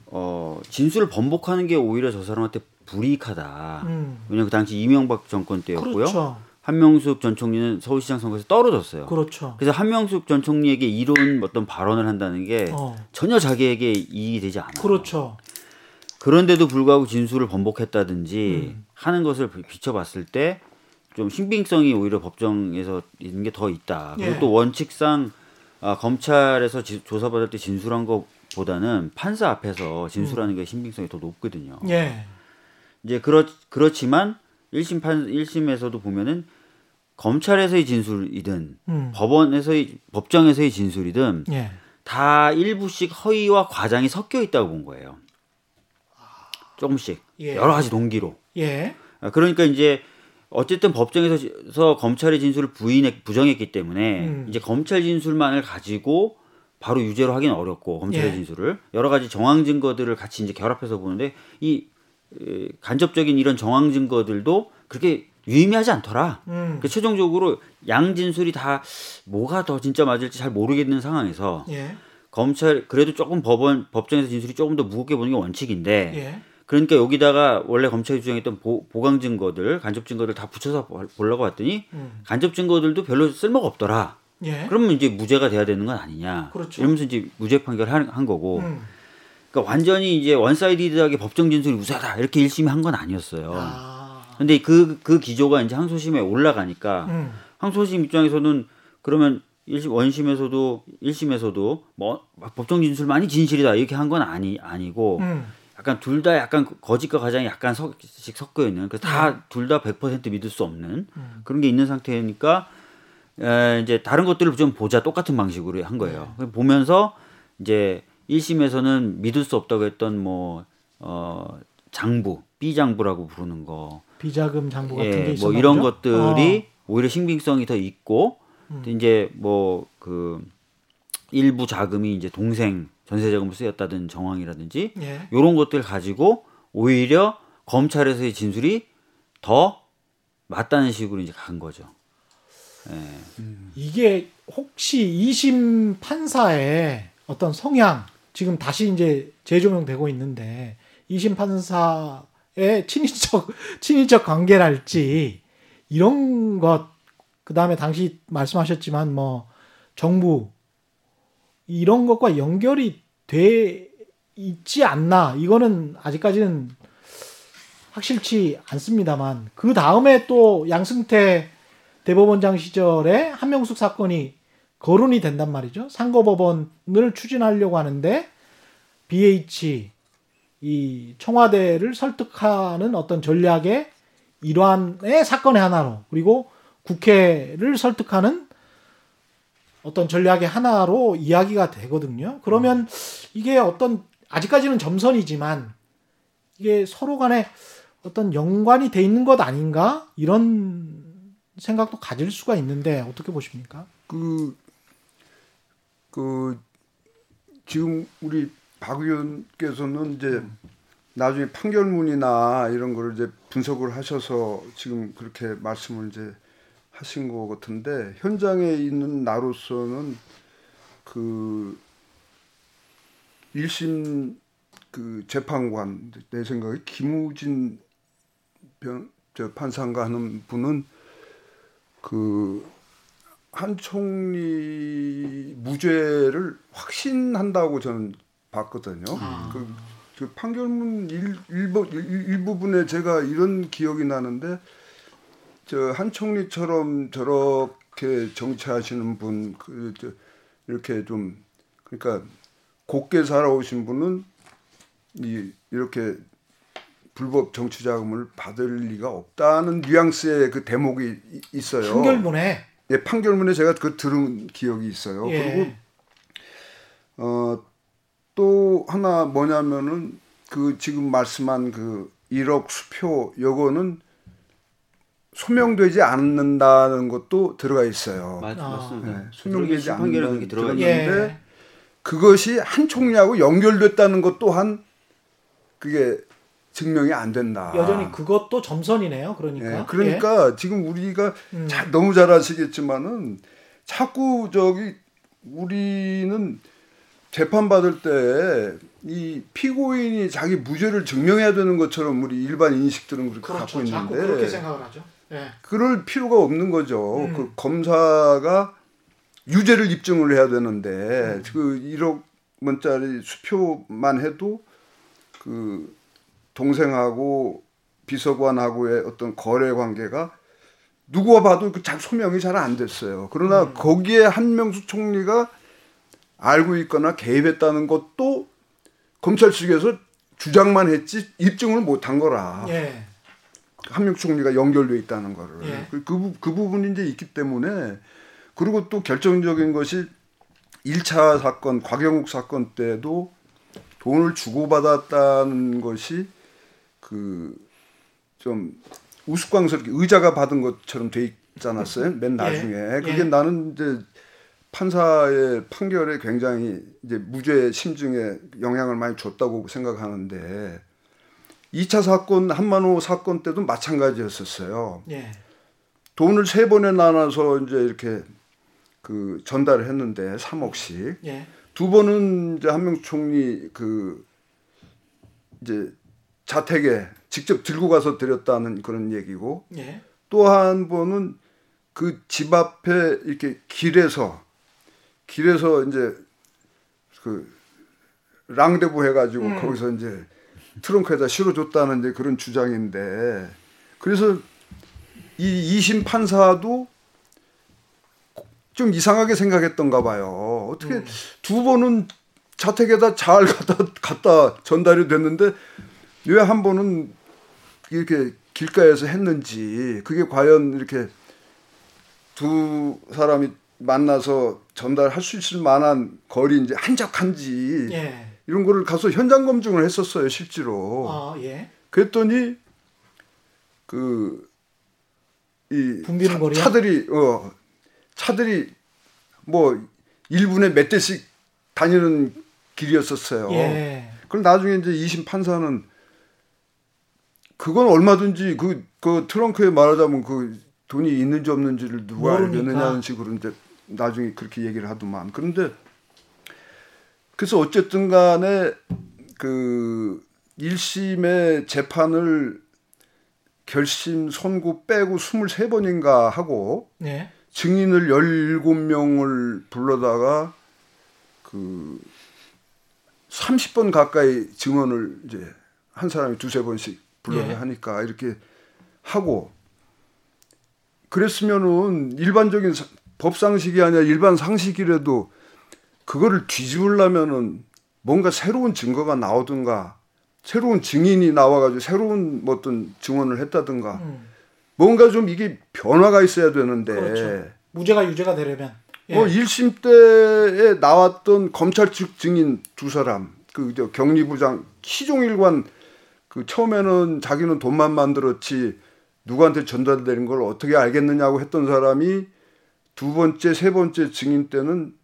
Speaker 4: 어 진술을 번복하는 게 오히려 저 사람한테 불이익하다.
Speaker 2: 음.
Speaker 4: 왜냐면 그 당시 이명박 정권 때였고요.
Speaker 2: 그렇죠.
Speaker 4: 한명숙 전 총리는 서울시장 선거에서 떨어졌어요.
Speaker 2: 그렇죠.
Speaker 4: 그래서 한명숙 전 총리에게 이런 어떤 발언을 한다는 게
Speaker 2: 어.
Speaker 4: 전혀 자기에게 이익이 되지 않아요.
Speaker 2: 그렇죠.
Speaker 4: 그런데도 불구하고 진술을 번복했다든지
Speaker 2: 음.
Speaker 4: 하는 것을 비- 비춰봤을 때 좀 신빙성이 오히려 법정에서 있는 게 더 있다. 그리고
Speaker 2: 예.
Speaker 4: 또 원칙상 아, 검찰에서 지- 조사받을 때 진술한 것보다는 판사 앞에서 진술하는 게 신빙성이 더 높거든요.
Speaker 2: 예.
Speaker 4: 이제 그렇 그렇지만 1심 판 1심에서도 보면은 검찰에서의 진술이든
Speaker 2: 음.
Speaker 4: 법원에서의 법정에서의 진술이든
Speaker 2: 예.
Speaker 4: 다 일부씩 허위와 과장이 섞여 있다고 본 거예요. 조금씩
Speaker 2: 예.
Speaker 4: 여러 가지 동기로.
Speaker 2: 예.
Speaker 4: 아, 그러니까 이제 어쨌든 법정에서 검찰의 진술을 부인했 부정했기 때문에
Speaker 2: 음.
Speaker 4: 이제 검찰 진술만을 가지고 바로 유죄로 하기는 어렵고 검찰의
Speaker 2: 예.
Speaker 4: 진술을 여러 가지 정황 증거들을 같이 이제 결합해서 보는데 이 에, 간접적인 이런 정황 증거들도 그렇게 유의미하지 않더라.
Speaker 2: 음.
Speaker 4: 그 최종적으로 양 진술이 다 뭐가 더 진짜 맞을지 잘 모르겠는 상황에서
Speaker 2: 예.
Speaker 4: 검찰 그래도 조금 법원 법정에서 진술이 조금 더 무겁게 보는 게 원칙인데
Speaker 2: 예.
Speaker 4: 그러니까 여기다가 원래 검찰이 주장했던 보, 보강 증거들 간접 증거들 다 붙여서 보- 보려고 봤더니
Speaker 2: 음.
Speaker 4: 간접 증거들도 별로 쓸모가 없더라.
Speaker 2: 예.
Speaker 4: 그러면 이제 무죄가 돼야 되는 건 아니냐.
Speaker 2: 그렇죠.
Speaker 4: 이러면서 이제 무죄 판결한 한 거고.
Speaker 2: 음.
Speaker 4: 그러니까 완전히 이제 원사이디드하게 법정 진술이 우세하다 이렇게 일심이 한 건 아니었어요.
Speaker 2: 아.
Speaker 4: 근데 그그 기조가 이제 항소심에 올라가니까
Speaker 2: 음.
Speaker 4: 항소심 입장에서는 그러면 일심 원심에서도 일심에서도 뭐 법정 진술만이 진실이다 이렇게 한 건 아니 아니고
Speaker 2: 음.
Speaker 4: 약간 둘 다 약간 거짓과 과장이 약간 섞씩 섞여 있는 그래서 다 둘 다 100% 믿을 수 없는
Speaker 2: 음.
Speaker 4: 그런 게 있는 상태니까 에, 이제 다른 것들을 좀 보자 똑같은 방식으로 한 거예요.
Speaker 2: 네.
Speaker 4: 보면서 이제 1심에서는 믿을 수 없다고 했던 뭐 어, 장부, B 장부라고 부르는 거
Speaker 2: 비자금 장부 같은 게
Speaker 4: 예,
Speaker 2: 있었나
Speaker 4: 뭐 이런? 것들이 오히려 신빙성이 더 있고
Speaker 2: 음.
Speaker 4: 또 이제 뭐 그 일부 자금이 이제 동생 전세 자금으로 쓰였다든 정황이라든지
Speaker 2: 어. 예.
Speaker 4: 이런 것들 가지고 오히려 검찰에서의 진술이 더 맞다는 식으로 이제 간 거죠. 예.
Speaker 2: 이게 혹시 2심 판사의 어떤 성향 지금 다시 이제 재조명되고 있는데 2심 판사의 친인척 친인척 관계랄지 이런 것 그다음에 당시 말씀하셨지만 뭐 정부 이런 것과 연결이 돼 있지 않나. 이거는 아직까지는 확실치 않습니다만 그 다음에 또 양승태 대법원장 시절에 한명숙 사건이 거론이 된단 말이죠. 상고법원을 추진하려고 하는데 BH 이 청와대를 설득하는 어떤 전략의 일환의 사건의 하나로 그리고 국회를 설득하는 어떤 전략의 하나로 이야기가 되거든요. 그러면 이게 어떤 아직까지는 점선이지만 이게 서로 간에 어떤 연관이 돼 있는 것 아닌가 이런 생각도 가질 수가 있는데 어떻게 보십니까?
Speaker 3: 그, 그, 지금 우리 박 의원께서는 이제 나중에 판결문이나 이런 거를 이제 분석을 하셔서 지금 그렇게 말씀을 이제 하신 것 같은데 현장에 있는 나로서는 그 1심 그 재판관 내 생각에 김우진 변, 저 판사인가 하는 분은 그 한 총리 무죄를 확신한다고 저는 봤거든요. 그, 그 판결문 일, 일부, 일, 일부분에 제가 이런 기억이 나는데 저 한 총리처럼 저렇게 정치하시는 분, 그, 저, 이렇게 좀 그러니까 곱게 살아오신 분은 이 이렇게 불법 정치 자금을 받을 리가 없다는 뉘앙스의 그 대목이 이- 있어요.
Speaker 2: 판결문에
Speaker 3: 예, 판결문에 제가 그 들은 기억이 있어요.
Speaker 2: 예.
Speaker 3: 그리고 어, 또 하나 뭐냐면은 그 지금 말씀한 그 1억 수표 요거는 소명되지 않는다는 것도 들어가 있어요.
Speaker 4: 맞,
Speaker 2: 아.
Speaker 4: 맞습니다.
Speaker 3: 네, 소명되지
Speaker 4: 그렇게 들어가 있는데
Speaker 2: 예.
Speaker 3: 그것이 한 총리하고 연결됐다는 것 또한 그게 증명이 안 된다.
Speaker 2: 여전히 그것도 점선이네요. 그러니까.
Speaker 3: 예, 그러니까 지금 우리가
Speaker 2: 음.
Speaker 3: 자- 너무 잘 아시겠지만은 자꾸 저기 우리는 재판 받을 때 이 피고인이 자기 무죄를 증명해야 되는 것처럼 우리 일반 인식들은 그렇게
Speaker 2: 그렇죠.
Speaker 3: 갖고
Speaker 2: 자꾸 그렇게
Speaker 3: 있는데
Speaker 2: 생각을 하죠. 예.
Speaker 3: 그럴 필요가 없는 거죠.
Speaker 2: 음.
Speaker 3: 그 검사가 유죄를 입증을 해야
Speaker 2: 음.
Speaker 3: 되는데 그 1억 원짜리 수표만 해도 그 동생하고 비서관하고의 어떤 거래 관계가 누구와 봐도 그잘 소명이 잘 안 됐어요. 그러나
Speaker 2: 음.
Speaker 3: 거기에 한명수 총리가 알고 있거나 개입했다는 것도 검찰 측에서 주장만 했지 입증을 못 한 거라.
Speaker 2: 예.
Speaker 3: 한명 총리가 연결돼 있다는 거를
Speaker 2: 예.
Speaker 3: 그, 그, 부- 그 부분이 이제 있기 때문에 그리고 또 결정적인 것이 1차 사건 곽영욱 사건 때도 돈을 주고받았다는 것이 그 좀 우스꽝스럽게 의자가 받은 것처럼 돼 있지 않았어요? 맨 나중에 그게
Speaker 2: 예.
Speaker 3: 나는 이제 판사의 판결에 굉장히 이제 무죄 심증에 영향을 많이 줬다고 생각하는데 2차 사건 한만호 사건 때도 마찬가지였었어요.
Speaker 2: 예.
Speaker 3: 돈을 세 번에 나눠서 이제 이렇게 그 전달을 했는데 3억씩
Speaker 2: 예.
Speaker 3: 두 번은 이제 한명 총리 그 이제 자택에 직접 들고 가서 드렸다는 그런 얘기고
Speaker 2: 예.
Speaker 3: 또한 번은 그 집 앞에 이렇게 길에서 길에서 이제 그 랑데부 해가지고
Speaker 2: 음.
Speaker 3: 거기서 이제 트렁크에다 실어줬다는 이제 그런 주장인데 그래서 이 이심 판사도 좀 이상하게 생각했던가 봐요. 어떻게
Speaker 2: 음.
Speaker 3: 두 번은 자택에다 잘 갖다 갖다 전달이 됐는데 왜 한 번은 이렇게 길가에서 했는지 그게 과연 이렇게 두 사람이 만나서 전달할 수 있을 만한 거리인지 한적한지
Speaker 2: 예.
Speaker 3: 이런 거를 가서 현장 검증을 했었어요 실제로
Speaker 2: 아, 예.
Speaker 3: 그랬더니 그이
Speaker 2: 붐비는 거리요?
Speaker 3: 차들이 어 차들이 뭐 1분에 몇 대씩 다니는 길이었었어요.
Speaker 2: 예.
Speaker 3: 그럼 나중에 이제 이심 판사는 그건 얼마든지 그, 그 트렁크에 말하자면 그 돈이 있는지 없는지를 누가
Speaker 2: 모르니까.
Speaker 3: 알겠느냐는 식으로 이제 나중에 그렇게 얘기를 하더만. 그런데 그래서 어쨌든 간에 그 1심의 재판을 결심 선고 빼고 23번인가 하고
Speaker 2: 예.
Speaker 3: 증인을 17명을 불러다가 그 30번 가까이 증언을 이제 한 사람이 두세 번씩 불러서
Speaker 2: 예.
Speaker 3: 하니까 이렇게 하고 그랬으면은 일반적인 사- 법상식이 아니라 일반 상식이라도 그거를 뒤집으려면은 뭔가 새로운 증거가 나오든가 새로운 증인이 나와가지고 새로운 뭐 어떤 증언을 했다든가
Speaker 2: 음.
Speaker 3: 뭔가 좀 이게 변화가 있어야 되는데
Speaker 2: 그렇죠. 무죄가 유죄가 되려면 예.
Speaker 3: 뭐 1심 때에 나왔던 검찰 측 증인 두 사람 그 저 경리부장 시종일관 그 처음에는 자기는 돈만 만들었지 누구한테 전달되는 걸 어떻게 알겠느냐고 했던 사람이 두 번째 세 번째 증인 때는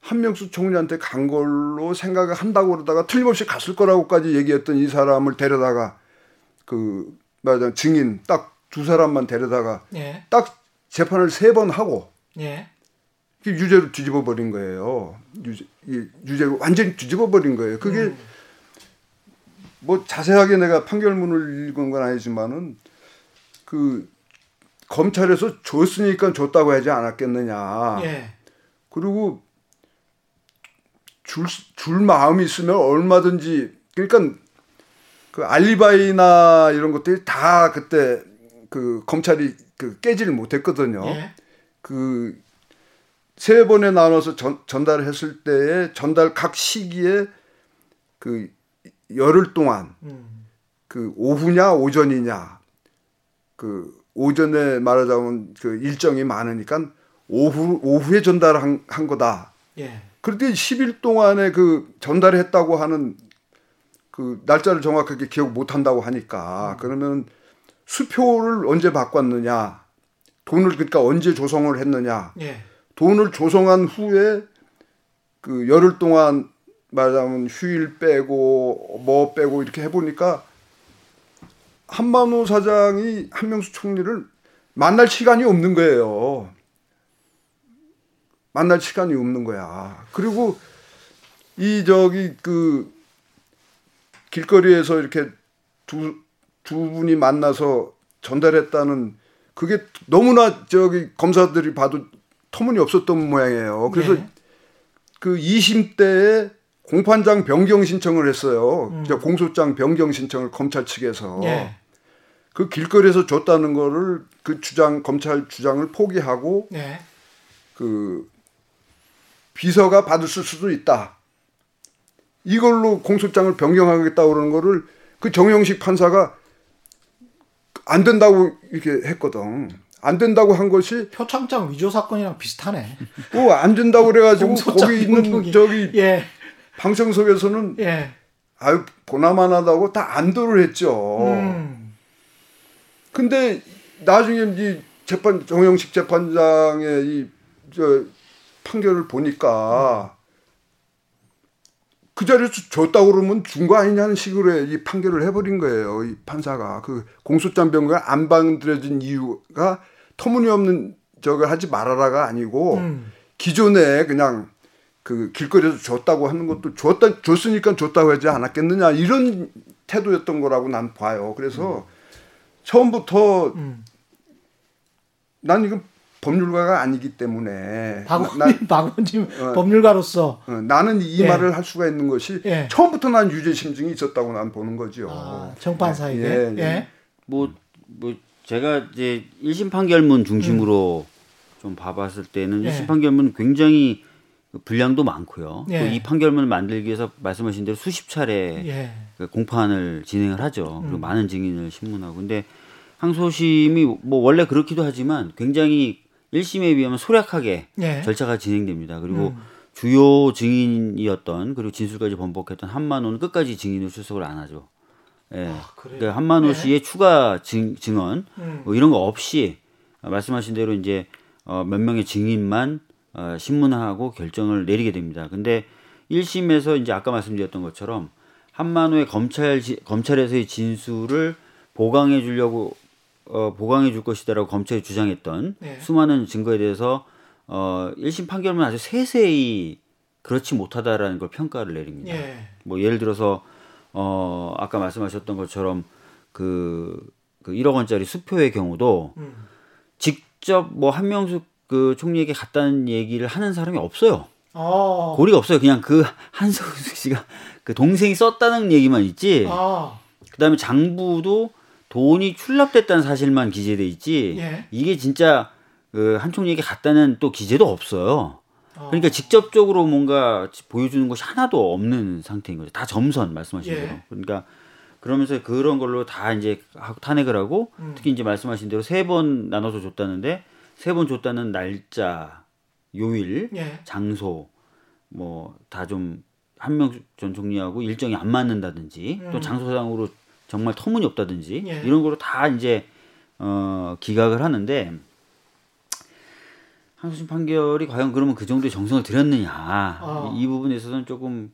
Speaker 3: 한명수 총리한테 간 걸로 생각을 한다고 그러다가 틀림없이 갔을 거라고까지 얘기했던 이 사람을 데려다가 그 말하자면 증인 딱 두 사람만 데려다가
Speaker 2: 예.
Speaker 3: 딱 재판을 세 번 하고
Speaker 2: 예.
Speaker 3: 그 유죄로 뒤집어 버린 거예요. 유죄, 이 유죄로 완전히 뒤집어 버린 거예요. 그게
Speaker 2: 음.
Speaker 3: 뭐 자세하게 내가 판결문을 읽은 건 아니지만은 그 검찰에서 줬으니까 줬다고 하지 않았겠느냐.
Speaker 2: 예.
Speaker 3: 그리고 줄, 줄 마음이 있으면 얼마든지 그러니까 그 알리바이나 이런 것들이 다 그때 그 검찰이 그 깨지를 못했거든요.
Speaker 2: 예.
Speaker 3: 그세 번에 나눠서 전, 전달을 했을 때에 전달 각 시기에 그 열흘 동안
Speaker 2: 음.
Speaker 3: 그 오후냐 오전이냐 그 오전에 말하자면 그 일정이 많으니까 오후 오후에 전달한 한 거다.
Speaker 2: 예.
Speaker 3: 그런데 10일 동안에 그 전달했다고 하는 그 날짜를 정확하게 기억 못 한다고 하니까 그러면 수표를 언제 바꿨느냐 돈을 그러니까 언제 조성을 했느냐
Speaker 2: 예.10일
Speaker 3: 조성한 후에 그 열흘 동안 말하자면 휴일 빼고 뭐 빼고 이렇게 해보니까 한만호 사장이 한명수 총리를 만날 시간이 없는 거예요. 만날 시간이 없는 거야. 그리고 이 저기 그 길거리에서 이렇게 두, 두 분이 만나서 전달했다는 그게 너무나 저기 검사들이 봐도 터무니 없었던 모양이에요. 그래서
Speaker 2: 네.
Speaker 3: 그 2심 때에 공판장 변경 신청을 했어요.
Speaker 2: 음.
Speaker 3: 저 공소장 변경 신청을 검찰 측에서
Speaker 2: 예.
Speaker 3: 그 길거리에서 줬다는 거를 그 주장 검찰 주장을 포기하고
Speaker 2: 예.
Speaker 3: 그 비서가 받았을 수도 있다. 이걸로 공소장을 변경하겠다 그러는 거를 그 정영식 판사가 안 된다고 이렇게 했거든. 안 된다고 한 것이
Speaker 2: 표창장 위조 사건이랑 비슷하네.
Speaker 3: 어, 안 된다고 그래가지고 거기 있는. 저기
Speaker 2: 예.
Speaker 3: 방청석에서는
Speaker 2: 예.
Speaker 3: 아유 보나마나다고 다 안도를 했죠.
Speaker 2: 음.
Speaker 3: 근데 나중에 이 재판 정영식 재판장의 이 저 판결을 보니까 그 자리에서 줬다고 그러면 준 거 아니냐는 식으로 이 판결을 해버린 거예요. 이 판사가 그 공소장 변경 안 받아들여진 이유가 터무니없는 저걸 하지 말아라가 아니고
Speaker 2: 음.
Speaker 3: 기존에 그냥 그 길거리에서 줬다고 하는 것도 줬다 줬으니까 줬다고 하지 않았겠느냐 이런 태도였던 거라고 난 봐요. 그래서 처음부터
Speaker 2: 음.
Speaker 3: 난 이건 법률가가 아니기 때문에
Speaker 2: 박원님,
Speaker 3: 나,
Speaker 2: 박원님
Speaker 3: 어.
Speaker 2: 법률가로서
Speaker 3: 어, 나는 이
Speaker 2: 예.
Speaker 3: 말을 할 수가 있는 것이
Speaker 2: 예.
Speaker 3: 처음부터 난 유죄 심증이 있었다고 난 보는 거죠.
Speaker 2: 아, 정판사에게
Speaker 3: 예,
Speaker 2: 예.
Speaker 3: 예.
Speaker 4: 뭐, 뭐 제가 이제 1심 판결문 중심으로 좀 봐봤을 때는
Speaker 2: 음. 예.
Speaker 4: 1심 판결문 굉장히 분량도 많고요.
Speaker 2: 예.
Speaker 4: 또이 판결문을 만들기 위해서 말씀하신 대로 수십 차례
Speaker 2: 예.
Speaker 4: 그 공판을 진행을 하죠. 그리고
Speaker 2: 음.
Speaker 4: 많은 증인을 신문하고. 근데 항소심이 뭐 원래 그렇기도 하지만 굉장히 1심에 비하면 소략하게
Speaker 2: 예.
Speaker 4: 절차가 진행됩니다. 그리고
Speaker 2: 음.
Speaker 4: 주요 증인이었던 그리고 진술까지 번복했던 한만호는 끝까지 증인으로 출석을 안 하죠. 예.
Speaker 2: 아?
Speaker 4: 그러니까 한만호
Speaker 2: 네.
Speaker 4: 씨의 추가 증, 증언
Speaker 2: 음.
Speaker 4: 뭐 이런 거 없이 어, 말씀하신 대로 이제 어, 몇 명의 증인만 어, 신문하고 결정을 내리게 됩니다. 근데 1심에서 이제 아까 말씀드렸던 것처럼 한만호의 검찰 지- 검찰에서의 진술을 보강해 주려고 어, 보강해 줄 것이다라고 검찰이 주장했던
Speaker 2: 네.
Speaker 4: 수많은 증거에 대해서 어, 1심 판결문 아주 세세히 그렇지 못하다라는 걸 평가를 내립니다.
Speaker 2: 예.
Speaker 4: 뭐 예를 들어서 어 아까 말씀하셨던 것처럼 그, 그 1억 원짜리 수표의 경우도
Speaker 2: 음.
Speaker 4: 직접 뭐 한명숙 그 총리에게 갔다는 얘기를 하는 사람이 없어요.
Speaker 2: 어.
Speaker 4: 고리가 없어요. 그냥 그 한석수 씨가 그 동생이 썼다는 얘기만 있지.
Speaker 2: 아.
Speaker 4: 그다음에 장부도 돈이 출납됐다는 사실만 기재돼 있지.
Speaker 2: 예.
Speaker 4: 이게 진짜 그 한 총리에게 갔다는 또 기재도 없어요.
Speaker 2: 어.
Speaker 4: 그러니까 직접적으로 뭔가 보여주는 것이 하나도 없는 상태인 거죠. 다 점선 말씀하신
Speaker 2: 예.
Speaker 4: 대로. 그러니까 그러면서 그런 걸로 다 이제 탄핵을 하고
Speaker 2: 음.
Speaker 4: 특히 이제 말씀하신 대로 세 번 나눠서 줬다는데 세 번 줬다는 날짜, 요일,
Speaker 2: 예.
Speaker 4: 장소 뭐 다 좀 한명숙 전 총리하고 일정이 안 맞는다든지 또
Speaker 2: 음.
Speaker 4: 장소상으로 정말 터무니없다든지
Speaker 2: 예.
Speaker 4: 이런 거로 다 이제 어 기각을 하는데 항소심 판결이 과연 그러면 그 정도의 정성을 들였느냐
Speaker 2: 아.
Speaker 4: 이, 이 부분에 있어서는 조금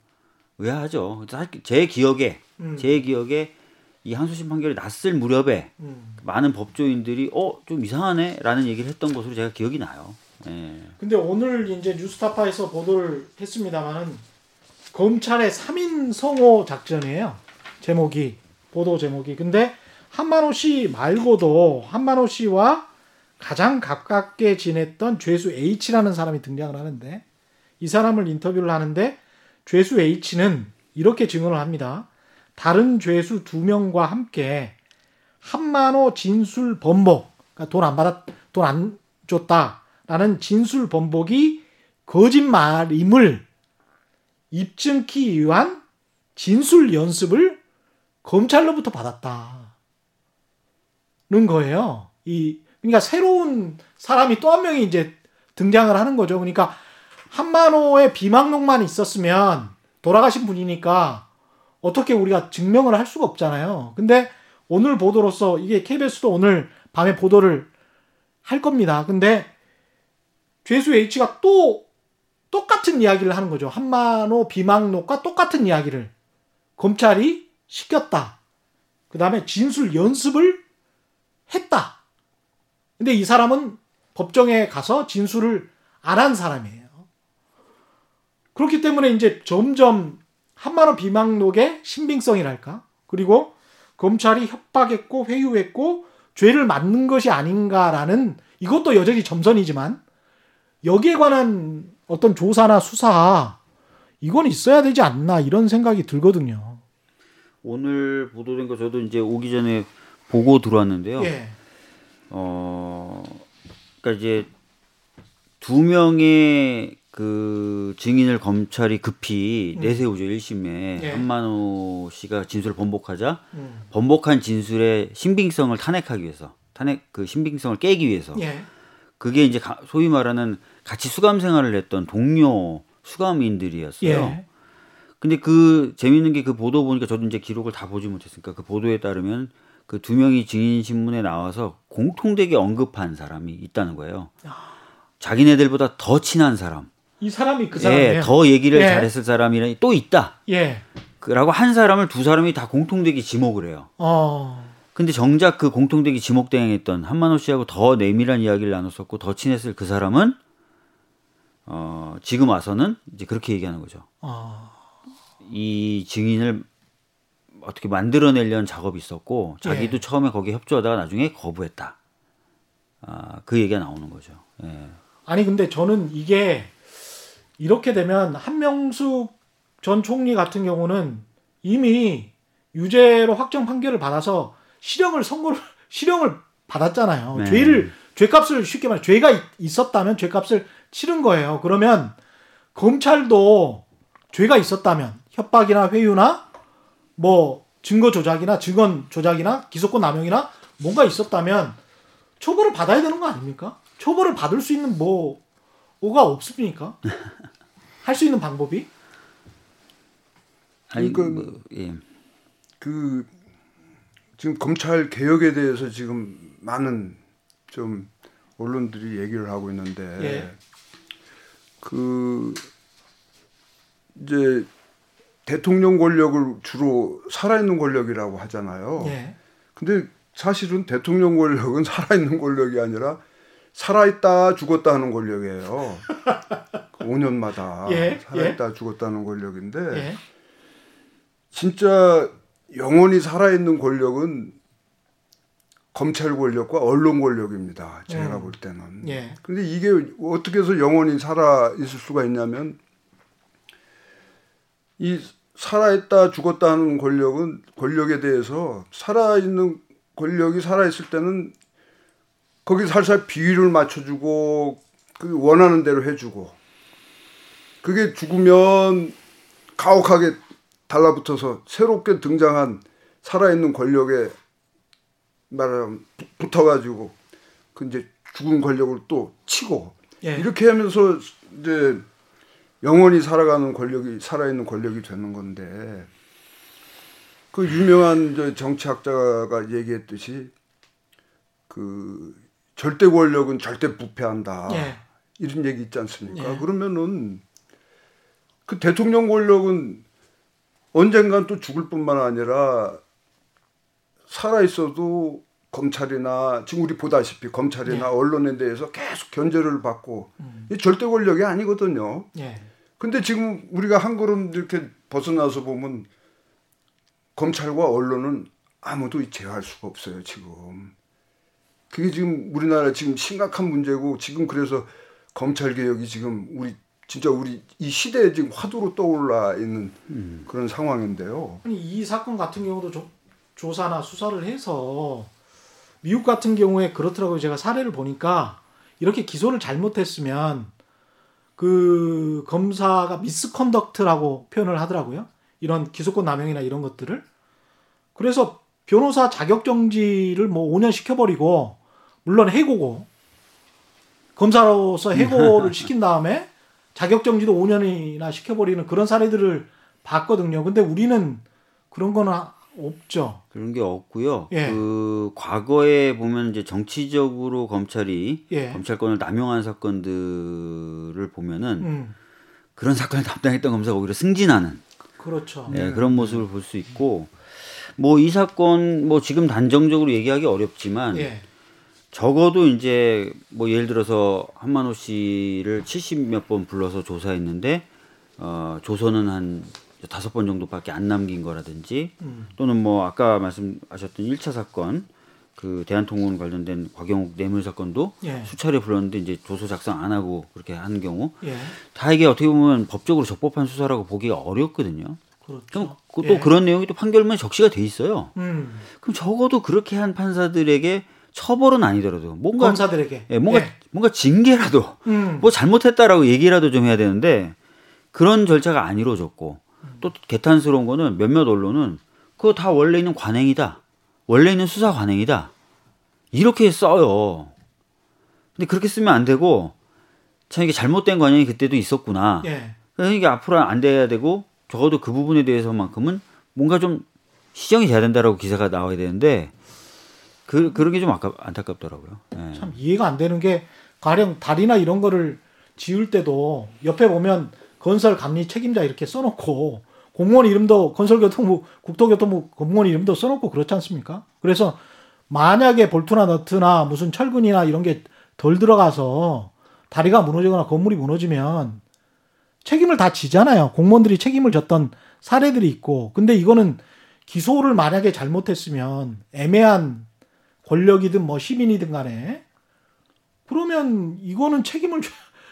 Speaker 4: 의아하죠. 제 기억에
Speaker 2: 음.
Speaker 4: 제 기억에 이 항소심 판결이 났을 무렵에
Speaker 2: 음.
Speaker 4: 많은 법조인들이 어 좀 이상하네라는 얘기를 했던 것으로 제가 기억이 나요. 예.
Speaker 2: 근데 오늘 이제 뉴스타파에서 보도를 했습니다만은 검찰의 3인 성호 작전이에요. 제목이 보도 제목이. 근데 한만호 씨 말고도 한만호 씨와 가장 가깝게 지냈던 죄수 H라는 사람이 등장을 하는데 이 사람을 인터뷰를 하는데 죄수 H는 이렇게 증언을 합니다. 다른 죄수 두 명과 함께 한만호 진술 번복, 그러니까 돈 안 받았, 돈 안 줬다라는 진술 번복이 거짓말임을 입증기 위한 진술 연습을 검찰로부터 받았다는 거예요. 이 그러니까 새로운 사람이 또 한 명이 이제 등장을 하는 거죠. 그러니까 한만호의 비망록만 있었으면 돌아가신 분이니까 어떻게 우리가 증명을 할 수가 없잖아요. 근데 오늘 보도로서 이게 KBS도 오늘 밤에 보도를 할 겁니다. 근데 죄수 H가 또 똑같은 이야기를 하는 거죠. 한만호 비망록과 똑같은 이야기를 검찰이 시켰다. 그 다음에 진술 연습을 했다. 근데 이 사람은 법정에 가서 진술을 안 한 사람이에요. 그렇기 때문에 이제 점점 한만호 비망록의 신빙성이랄까? 그리고 검찰이 협박했고 회유했고 죄를 맞는 것이 아닌가라는 이것도 여전히 점선이지만 여기에 관한 어떤 조사나 수사 이건 있어야 되지 않나 이런 생각이 들거든요.
Speaker 4: 오늘 보도된 거 저도 이제 오기 전에 보고 들어왔는데요.
Speaker 2: 예.
Speaker 4: 어, 그러니까 이제 두 명의 그 증인을 검찰이 급히 내세우죠 1심에
Speaker 2: 음. 예.
Speaker 4: 한만호 씨가 진술을 번복하자
Speaker 2: 음.
Speaker 4: 번복한 진술의 신빙성을 탄핵하기 위해서 탄핵 그 신빙성을 깨기 위해서
Speaker 2: 예.
Speaker 4: 그게 이제 가- 소위 말하는 같이 수감 생활을 했던 동료 수감인들이었어요.
Speaker 2: 예.
Speaker 4: 근데 그 재밌는 게 그 보도 보니까 저도 이제 기록을 다 보지 못했으니까 그 보도에 따르면 그 두 명이 증인 신문에 나와서 공통되게 언급한 사람이 있다는 거예요. 자기네들보다 더 친한 사람,
Speaker 2: 이 사람이 그 사람이에요.
Speaker 4: 예, 더 얘기를
Speaker 2: 예.
Speaker 4: 잘했을 사람이 또 있다.
Speaker 2: 예.
Speaker 4: 라고 한 사람을 두 사람이 다 공통되게 지목을 해요.
Speaker 2: 어.
Speaker 4: 근데 정작 그 공통되게 지목대행했던 한만호 씨하고 더 내밀한 이야기를 나눴었고 더 친했을 그 사람은 어, 지금 와서는 이제 그렇게 얘기하는 거죠.
Speaker 2: 어.
Speaker 4: 이 증인을 어떻게 만들어내려는 작업이 있었고 자기도
Speaker 2: 예.
Speaker 4: 처음에 거기에 협조하다가 나중에 거부했다. 아, 그 얘기가 나오는 거죠. 예.
Speaker 2: 아니 근데 저는 이게 이렇게 되면 한명숙 전 총리 같은 경우는 이미 유죄로 확정 판결을 받아서 실형을 선고를 실형을 받았잖아요.
Speaker 4: 네.
Speaker 2: 죄를 죄값을 쉽게 말해 죄가 있- 있었다면 죄값을 치른 거예요. 그러면 검찰도 죄가 있었다면 협박이나 회유나 뭐 증거 조작이나 증언 조작이나 기소권 남용이나 뭔가 있었다면 처벌을 받아야 되는 거 아닙니까? 처벌을 받을 수 있는 뭐 뭐가 없습니까? 할 수 있는 방법이?
Speaker 4: 아니
Speaker 3: 그-
Speaker 4: 뭐, 예.
Speaker 3: 그 지금 검찰 개혁에 대해서 지금 많은 좀 언론들이 얘기를 하고 있는데
Speaker 2: 예.
Speaker 3: 그 이제 대통령 권력을 주로 살아있는 권력이라고 하잖아요.
Speaker 2: 예.
Speaker 3: 근데 사실은 대통령 권력은 살아있는 권력이 아니라 살아있다 죽었다 하는 권력이에요. 5년마다
Speaker 2: 예,
Speaker 3: 살아있다 죽었다는 권력인데
Speaker 2: 예.
Speaker 3: 진짜 영원히 살아있는 권력은 검찰 권력과 언론 권력입니다. 제가
Speaker 2: 음.
Speaker 3: 볼 때는.
Speaker 2: 예.
Speaker 3: 근데 이게 어떻게 해서 영원히 살아 있을 수가 있냐면 이 살아있다 죽었다 하는 권력은 권력에 대해서 살아있는 권력이 살아있을 때는 거기 살살 비위를 맞춰주고 그 원하는 대로 해주고 그게 죽으면 가혹하게 달라붙어서 새롭게 등장한 살아있는 권력에 말하면 부- 붙어가지고 그 이제 죽은 권력을 또 치고
Speaker 2: 예.
Speaker 3: 이렇게 하면서 이제 영원히 살아가는 권력이 살아있는 권력이 되는 건데 그 유명한 저 정치학자가 얘기했듯이 그 절대 권력은 절대 부패한다
Speaker 2: 예.
Speaker 3: 이런 얘기 있지 않습니까?
Speaker 2: 예.
Speaker 3: 그러면은 그 대통령 권력은 언젠간 또 죽을 뿐만 아니라 살아 있어도 검찰이나 지금 우리 보다시피 검찰이나
Speaker 2: 예.
Speaker 3: 언론에 대해서 계속 견제를 받고 이 절대 권력이 아니거든요.
Speaker 2: 예.
Speaker 3: 근데 지금 우리가 한 걸음 이렇게 벗어나서 보면 검찰과 언론은 아무도 제어할 수가 없어요 지금. 그게 지금 우리나라 지금 심각한 문제고 지금 그래서 검찰 개혁이 지금 우리 진짜 우리 이 시대에 지금 화두로 떠올라 있는 그런 상황인데요.
Speaker 2: 아니 이 사건 같은 경우도 조, 조사나 수사를 해서 미국 같은 경우에 그렇더라고요. 제가 사례를 보니까 이렇게 기소를 잘못했으면 그 검사가 미스컨덕트라고 표현을 하더라고요. 이런 기소권 남용이나 이런 것들을. 그래서 변호사 자격 정지를 뭐 5년 시켜버리고 물론 해고고 검사로서 해고를 시킨 다음에 자격 정지도 5년이나 시켜버리는 그런 사례들을 봤거든요. 근데 우리는 그런 거는 없죠.
Speaker 4: 그런 게 없고요.
Speaker 2: 예.
Speaker 4: 그 과거에 보면 이제 정치적으로 검찰이
Speaker 2: 예.
Speaker 4: 검찰권을 남용한 사건들을 보면은
Speaker 2: 음,
Speaker 4: 그런 사건을 담당했던 검사가 오히려 승진하는
Speaker 2: 그렇죠.
Speaker 4: 예, 그런 모습을 볼 수 있고 뭐 이 사건 뭐 지금 단정적으로 얘기하기 어렵지만
Speaker 2: 예.
Speaker 4: 적어도 이제 뭐 예를 들어서 한만호 씨를 70몇 번 불러서 조사했는데 어 조서는 한 다섯 번 정도밖에 안 남긴 거라든지
Speaker 2: 음.
Speaker 4: 또는 뭐 아까 말씀하셨던 1차 사건 그 대한통운 관련된 곽영욱 뇌물 사건도
Speaker 2: 예.
Speaker 4: 수차례 불렀는데 이제 조서 작성 안 하고 그렇게 하는 경우
Speaker 2: 예.
Speaker 4: 다 이게 어떻게 보면 법적으로 적법한 수사라고 보기가 어렵거든요.
Speaker 2: 그렇죠.
Speaker 4: 그럼 그- 또
Speaker 2: 예.
Speaker 4: 그런 내용이 또 판결문에 적시가 돼 있어요.
Speaker 2: 음.
Speaker 4: 그럼 적어도 그렇게 한 판사들에게 처벌은 아니더라도 뭔가
Speaker 2: 검사들에게
Speaker 4: 예, 뭔가
Speaker 2: 예.
Speaker 4: 뭔가 징계라도
Speaker 2: 음.
Speaker 4: 뭐 잘못했다라고 얘기라도 좀 해야 되는데 그런 절차가 안 이루어졌고 또 개탄스러운 거는 몇몇 언론은 그거 다 원래 있는 관행이다. 원래 있는 수사 관행이다. 이렇게 써요. 근데 그렇게 쓰면 안 되고 참 이게 잘못된 관행이 그때도 있었구나.
Speaker 2: 예.
Speaker 4: 그러니까 이게 앞으로 안 돼야 되고 적어도 그 부분에 대해서만큼은 뭔가 좀 시정이 돼야 된다라고 기사가 나와야 되는데 그 그런 게 좀 아까 안타깝더라고요. 예.
Speaker 2: 참 이해가 안 되는 게 가령 다리나 이런 거를 지을 때도 옆에 보면 건설 감리 책임자 이렇게 써놓고 공무원 이름도 건설교통부 국토교통부 공무원 이름도 써놓고 그렇지 않습니까? 그래서 만약에 볼트나 너트나 무슨 철근이나 이런 게 덜 들어가서 다리가 무너지거나 건물이 무너지면 책임을 다 지잖아요. 공무원들이 책임을 졌던 사례들이 있고 근데 이거는 기소를 만약에 잘못했으면 애매한 권력이든 뭐 시민이든 간에 그러면 이거는 책임을 줘-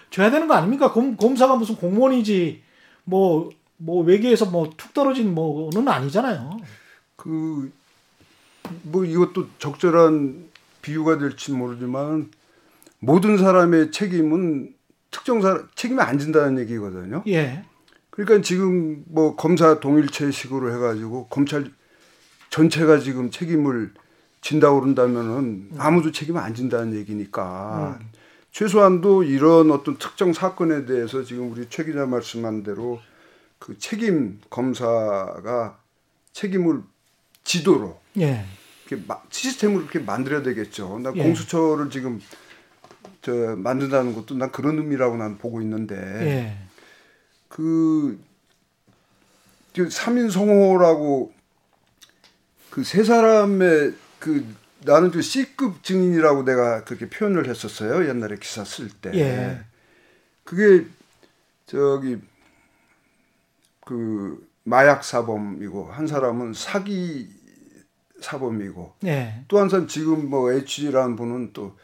Speaker 2: 져야 되는 거 아닙니까? 검, 검사가 무슨 공무원이지 뭐뭐 외계에서 뭐 툭 떨어진 뭐는 아니잖아요.
Speaker 3: 그 뭐 이것도 적절한 비유가 될지 모르지만 모든 사람의 책임은 특정 사람 책임이 안 진다는 얘기거든요.
Speaker 2: 예.
Speaker 3: 그러니까 지금 뭐 검사 동일체식으로 해가지고 검찰 전체가 지금 책임을 진다고 그런다면은 아무도 책임 안 진다는 얘기니까 최소한도 이런 어떤 특정 사건에 대해서 지금 우리 최 기자 말씀한 대로 그 책임 검사가 책임을 지도록
Speaker 2: 예.
Speaker 3: 이렇게 마- 시스템을 이렇게 만들어야 되겠죠. 나
Speaker 2: 예.
Speaker 3: 공수처를 지금 저 만든다는 것도 난 그런 의미라고 난 보고 있는데
Speaker 2: 예.
Speaker 3: 그, 그 3인 성호라고 그 세 사람의 그 나는 그 C급 증인이라고 내가 그렇게 표현을 했었어요. 옛날에 기사 쓸 때.
Speaker 2: 예.
Speaker 3: 그게 저기 그 마약 사범이고 한 사람은 사기 사범이고
Speaker 2: 예.
Speaker 3: 또한 사람 지금 뭐 H라는 분은 또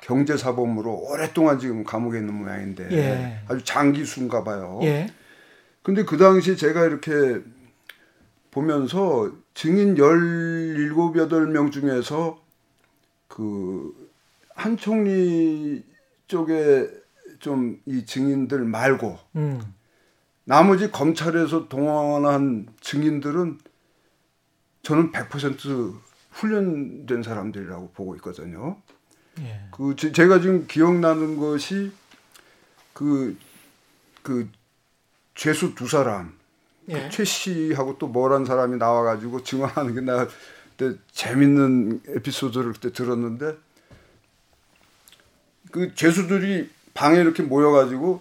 Speaker 3: 경제 사범으로 오랫동안 지금 감옥에 있는 모양인데
Speaker 2: 예.
Speaker 3: 아주 장기수인가 봐요.
Speaker 2: 예.
Speaker 3: 근데 그 당시 제가 이렇게 보면서 증인 17, 8명 중에서 그 한 총리 쪽에 좀 이 증인들 말고
Speaker 2: 음.
Speaker 3: 나머지 검찰에서 동원한 증인들은 저는 100% 훈련된 사람들이라고 보고 있거든요.
Speaker 2: 예.
Speaker 3: 그 제- 제가 지금 기억나는 것이 그 그 죄수 두 사람
Speaker 2: 예.
Speaker 3: 최 씨하고 또 뭐란 사람이 나와가지고 증언하는 게 내가 그때 재밌는 에피소드를 그때 들었는데 그 죄수들이 방에 이렇게 모여가지고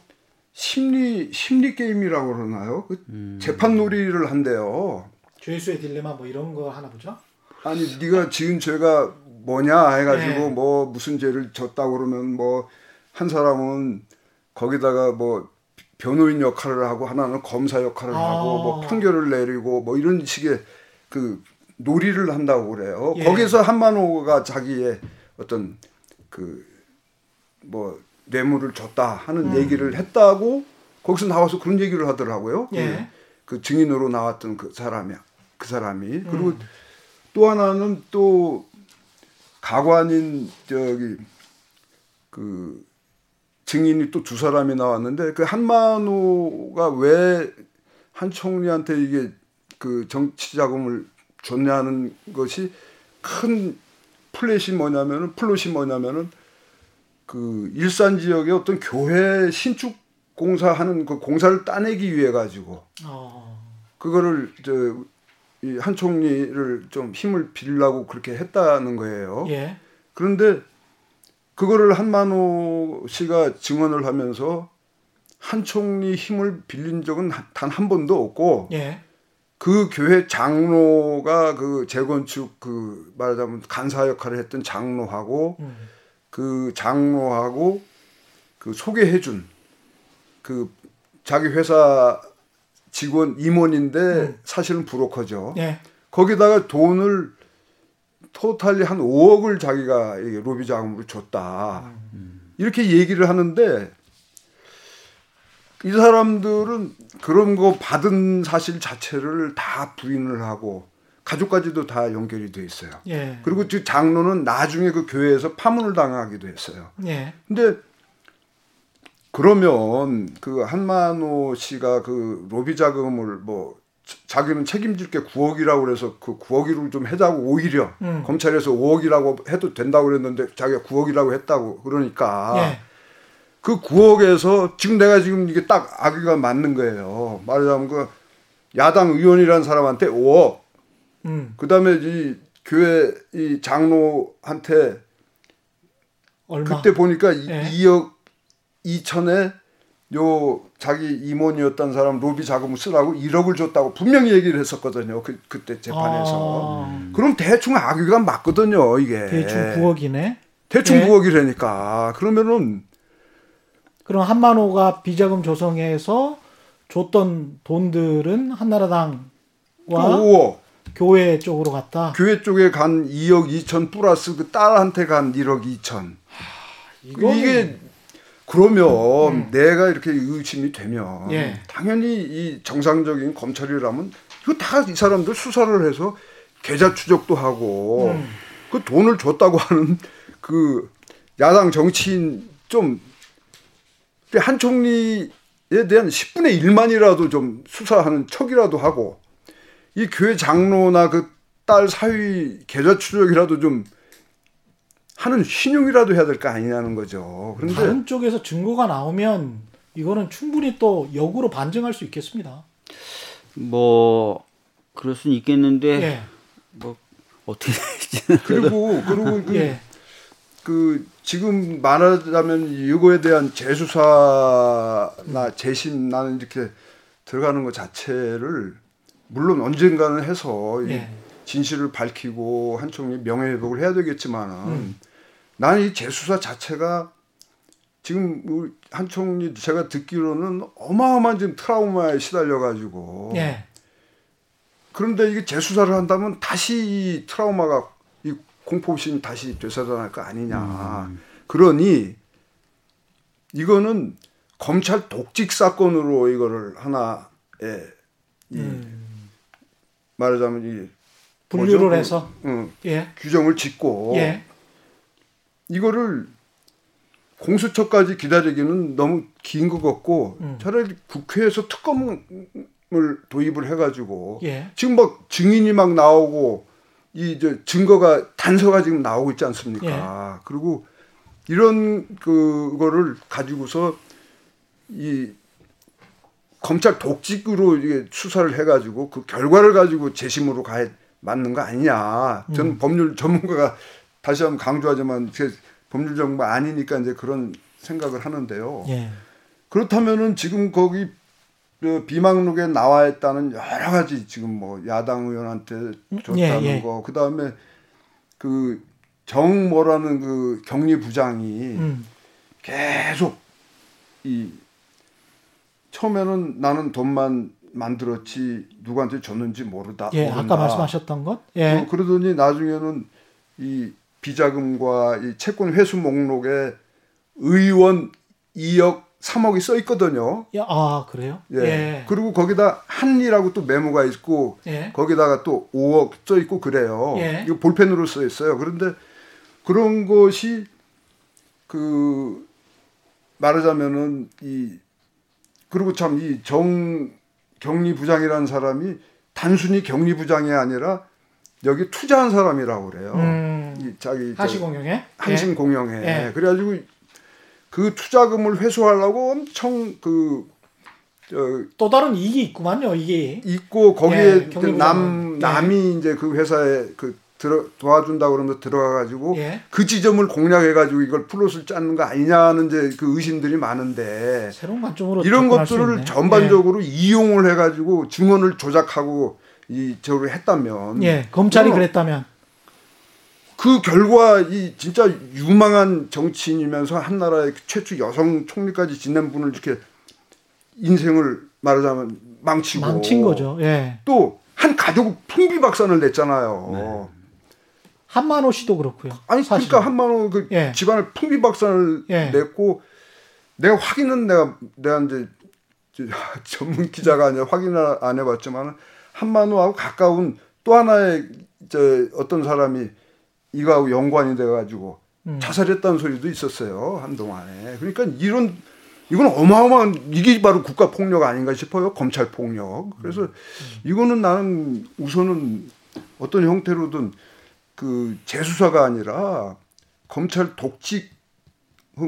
Speaker 3: 심리 심리 게임이라고 그러나요? 그 재판 놀이를 한대요.
Speaker 2: 죄수의 딜레마 뭐 이런 거 하나 보죠.
Speaker 3: 아니 네가 지은 죄가 뭐냐 해가지고
Speaker 2: 네.
Speaker 3: 뭐 무슨 죄를 졌다고 그러면 뭐 한 사람은 거기다가 뭐 변호인 역할을 하고 하나는 검사 역할을
Speaker 2: 아.
Speaker 3: 하고 뭐 판결을 내리고 뭐 이런 식의 그 놀이를 한다고 그래요.
Speaker 2: 예.
Speaker 3: 거기서 한만호가 자기의 어떤 그 뭐 뇌물을 줬다 하는 얘기를 했다고 거기서 나와서 그런 얘기를 하더라고요. 그-
Speaker 2: 예.
Speaker 3: 그 증인으로 나왔던 그 사람이 그 사람이
Speaker 2: 음.
Speaker 3: 그리고 또 하나는 또 가관인 저기 그 증인이 또 두 사람이 나왔는데 그 한만호가 왜 한 총리한테 이게 그 정치 자금을 줬냐는 것이 큰 플랫이 뭐냐면은 플롯이 뭐냐면은 그 일산 지역의 어떤 교회 신축 공사하는 그 공사를 따내기 위해 가지고
Speaker 2: 어.
Speaker 3: 그거를 저 이 한 총리를 좀 힘을 빌려고 그렇게 했다는 거예요.
Speaker 2: 예.
Speaker 3: 그런데 그거를 한만호 씨가 증언을 하면서 한 총리 힘을 빌린 적은 단 한 번도 없고
Speaker 2: 예.
Speaker 3: 그 교회 장로가 그 재건축 그 말하자면 간사 역할을 했던 장로하고
Speaker 2: 음.
Speaker 3: 그 장로하고 그 소개해준 그 자기 회사 직원 임원인데
Speaker 2: 음.
Speaker 3: 사실은 브로커죠.
Speaker 2: 예.
Speaker 3: 거기다가 돈을 토탈리 한 5억을 자기가 로비 자금으로 줬다. 이렇게 얘기를 하는데 이 사람들은 그런 거 받은 사실 자체를 다 부인을 하고 가족까지도 다 연결이 돼 있어요.
Speaker 2: 예.
Speaker 3: 그리고 그 장로는 나중에 그 교회에서 파문을 당하기도 했어요.
Speaker 2: 예.
Speaker 3: 근데 그러면 그 한만호 씨가 그 로비 자금을 뭐 자- 자기는 책임질 게 9억이라고 그래서 그 9억으로 좀 해자고 오히려
Speaker 2: 음.
Speaker 3: 검찰에서 5억이라고 해도 된다고 그랬는데 자기가 9억이라고 했다고 그러니까
Speaker 2: 예.
Speaker 3: 그 9억에서 지금 내가 지금 이게 딱 아기가 맞는 거예요. 말하자면 그 야당 의원이라는 사람한테 5억,
Speaker 2: 음.
Speaker 3: 그 다음에 이 교회 이 장로한테
Speaker 2: 얼마?
Speaker 3: 그때 보니까 이
Speaker 2: 예.
Speaker 3: 2억 2천에 요 자기 임원이었던 사람 로비 자금을 쓰라고 1억을 줬다고 분명히 얘기를 했었거든요. 그 그때 재판에서.
Speaker 2: 아,
Speaker 3: 그럼 대충 악의가 맞거든요, 이게.
Speaker 2: 대충 9억이네.
Speaker 3: 대충
Speaker 2: 예.
Speaker 3: 9억이라니까. 그러면은
Speaker 2: 그럼 한만호가 비자금 조성해서 줬던 돈들은 한나라당과
Speaker 3: 5억.
Speaker 2: 교회 쪽으로 갔다.
Speaker 3: 교회 쪽에 간 2억 2천 플러스 그 딸한테 간 1억 2천.
Speaker 2: 이거는-
Speaker 3: 이게 그러면 내가 이렇게 의심이 되면
Speaker 2: 음. 예.
Speaker 3: 당연히 이 정상적인 검찰이라면 이거 다 이 사람들 수사를 해서 계좌 추적도 하고
Speaker 2: 음.
Speaker 3: 그 돈을 줬다고 하는 그 야당 정치인 좀 한 총리에 대한 10분의 1만이라도 좀 수사하는 척이라도 하고 이 교회 장로나 그 딸 사위 계좌 추적이라도 좀 하는 신용이라도 해야 될 거 아니냐는 거죠. 그런데
Speaker 2: 다른 쪽에서 증거가 나오면 이거는 충분히 또 역으로 반증할 수 있겠습니다.
Speaker 4: 뭐 그럴 수는 있겠는데
Speaker 2: 예.
Speaker 4: 뭐 어떻게
Speaker 3: 그리고 그리고 그,
Speaker 2: 예.
Speaker 3: 그 지금 말하자면 이거에 대한 재수사나 재심 나는 이렇게 들어가는 것 자체를 물론 언젠가는 해서 이
Speaker 2: 예.
Speaker 3: 진실을 밝히고 한 총리 명예회복을 해야 되겠지만은
Speaker 2: 음.
Speaker 3: 나는 이 재수사 자체가 지금 우리 한 총리 제가 듣기로는 어마어마한 지금 트라우마에 시달려 가지고
Speaker 2: 예.
Speaker 3: 그런데 이게 재수사를 한다면 다시 이 트라우마가 이 공포심이 다시 되살아날 거 아니냐. 그러니 이거는 검찰 독직 사건으로 이거를 하나의 이
Speaker 2: 음.
Speaker 3: 말하자면 이
Speaker 2: 분류를
Speaker 3: 뭐죠?
Speaker 2: 해서
Speaker 3: 응,
Speaker 2: 예.
Speaker 3: 규정을 짓고
Speaker 2: 예.
Speaker 3: 이거를 공수처까지 기다리기는 너무 긴 것 같고
Speaker 2: 음.
Speaker 3: 차라리 국회에서 특검을 도입을 해가지고
Speaker 2: 예.
Speaker 3: 지금 막 증인이 막 나오고 이저 증거가 단서가 지금 나오고 있지 않습니까?
Speaker 2: 예.
Speaker 3: 그리고 이런 그거를 가지고서 이 검찰 독직으로 이게 수사를 해가지고 그 결과를 가지고 재심으로 가야 맞는 거 아니냐? 저는 법률 전문가가 다시 한번 강조하지만 제 법률 전문가 아니니까 이제 그런 생각을 하는데요.
Speaker 2: 예.
Speaker 3: 그렇다면은 지금 거기 그 비망록에 나와 있다는 여러 가지 지금 뭐 야당 의원한테 줬다는
Speaker 2: 예, 예.
Speaker 3: 거, 그 다음에 그정 뭐라는 그 격리 부장이
Speaker 2: 음.
Speaker 3: 계속 이 처음에는 나는 돈만 만들었지 누구한테 줬는지 모르다.
Speaker 2: 예.
Speaker 3: 모른다.
Speaker 2: 아까 말씀하셨던 것. 예.
Speaker 3: 어, 그러더니 나중에는 이 비자금과 이 채권 회수 목록에 의원 2억 3억이 써 있거든요.
Speaker 2: 야, 아, 그래요?
Speaker 3: 예.
Speaker 2: 예.
Speaker 3: 그리고 거기다 한리라고 또 메모가 있고
Speaker 2: 예.
Speaker 3: 거기다가 또 5억 써 있고 그래요.
Speaker 2: 예.
Speaker 3: 이거 볼펜으로 써 있어요. 그런데 그런 것이 그 말하자면은 이 그리고 참 이정 격리 부장이라는 사람이 단순히 격리 부장이 아니라 여기 투자한 사람이라고 그래요.
Speaker 2: 음,
Speaker 3: 이 자기 저
Speaker 2: 하시 공영에
Speaker 3: 한신 공영회.
Speaker 2: 예.
Speaker 3: 그래가지고 그 투자금을 회수하려고 엄청 그 저,
Speaker 2: 또 다른 이익이 있구만요. 이게
Speaker 3: 있고
Speaker 2: 예,
Speaker 3: 거기에
Speaker 2: 경리부장은.
Speaker 3: 남
Speaker 2: 예.
Speaker 3: 남이 이제 그 회사에 그 들어 도와준다 그러면서 들어가가지고
Speaker 2: 예.
Speaker 3: 그 지점을 공략해가지고 이걸 플롯을 짜는 거 아니냐는 이제 그 의심들이 많은데
Speaker 2: 새로운 관점으로
Speaker 3: 이런 것들을. 전반적으로 이용을 해가지고 증언을 조작하고 이 저를 했다면
Speaker 2: 예, 예, 검찰이 그랬다면
Speaker 3: 그 결과 이 진짜 유망한 정치인이면서 한 나라의 최초 여성 총리까지 지낸 분을 이렇게 인생을 말하자면 망치고
Speaker 2: 망친 거죠. 예.
Speaker 3: 또 한 가족을 풍비박산을 냈잖아요.
Speaker 2: 한만호 씨도 그렇고요.
Speaker 3: 아니
Speaker 2: 사실.
Speaker 3: 그러니까 한만호 그
Speaker 2: 예.
Speaker 3: 집안을 풍비박산을
Speaker 2: 예.
Speaker 3: 냈고 내가 확인은 내가 내가 이제 저- 전문 기자가 아니라 확인을 안 해봤지만 한만호하고 가까운 또 하나의 저 어떤 사람이 이거하고 연관이 돼가지고
Speaker 2: 음.
Speaker 3: 자살했다는 소리도 있었어요 한동안에. 그러니까 이런 이건 어마어마한 이게 바로 국가 폭력 아닌가 싶어요 검찰 폭력. 그래서 이거는 나는 우선은 어떤 형태로든 그 재수사가 아니라 검찰 독직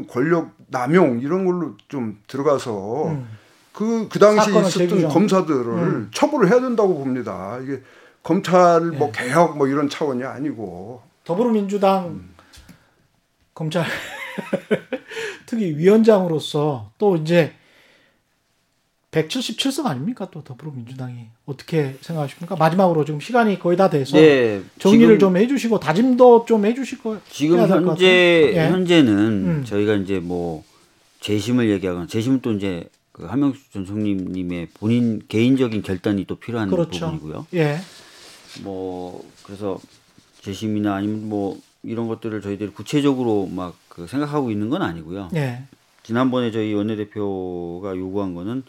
Speaker 3: 권력 남용 이런 걸로 좀 들어가서
Speaker 2: 음.
Speaker 3: 그, 그 당시 있었던
Speaker 2: 제기죠.
Speaker 3: 검사들을
Speaker 2: 음.
Speaker 3: 처벌을 해야 된다고 봅니다. 이게 검찰 뭐
Speaker 2: 예.
Speaker 3: 개혁 뭐 이런 차원이 아니고
Speaker 2: 더불어민주당
Speaker 3: 음.
Speaker 2: 검찰 특히 위원장으로서 또 이제 177석 아닙니까? 또 더불어민주당이 어떻게 생각하십니까? 마지막으로 지금 시간이 거의 다 돼서
Speaker 4: 네,
Speaker 2: 정리를 좀 해주시고 다짐도 좀 해주실 거
Speaker 4: 지금 현재.
Speaker 2: 예.
Speaker 4: 현재는
Speaker 2: 음.
Speaker 4: 저희가 이제 뭐 재심을 얘기하거나 재심은 또 이제 그 한명수 전 총리님의 본인 개인적인 결단이 또 필요한
Speaker 2: 그렇죠.
Speaker 4: 부분이고요.
Speaker 2: 예.
Speaker 4: 뭐 그래서 재심이나 아니면 뭐 이런 것들을 저희들이 구체적으로 막 그 생각하고 있는 건 아니고요.
Speaker 2: 예.
Speaker 4: 지난번에 저희 원내대표가 요구한 거는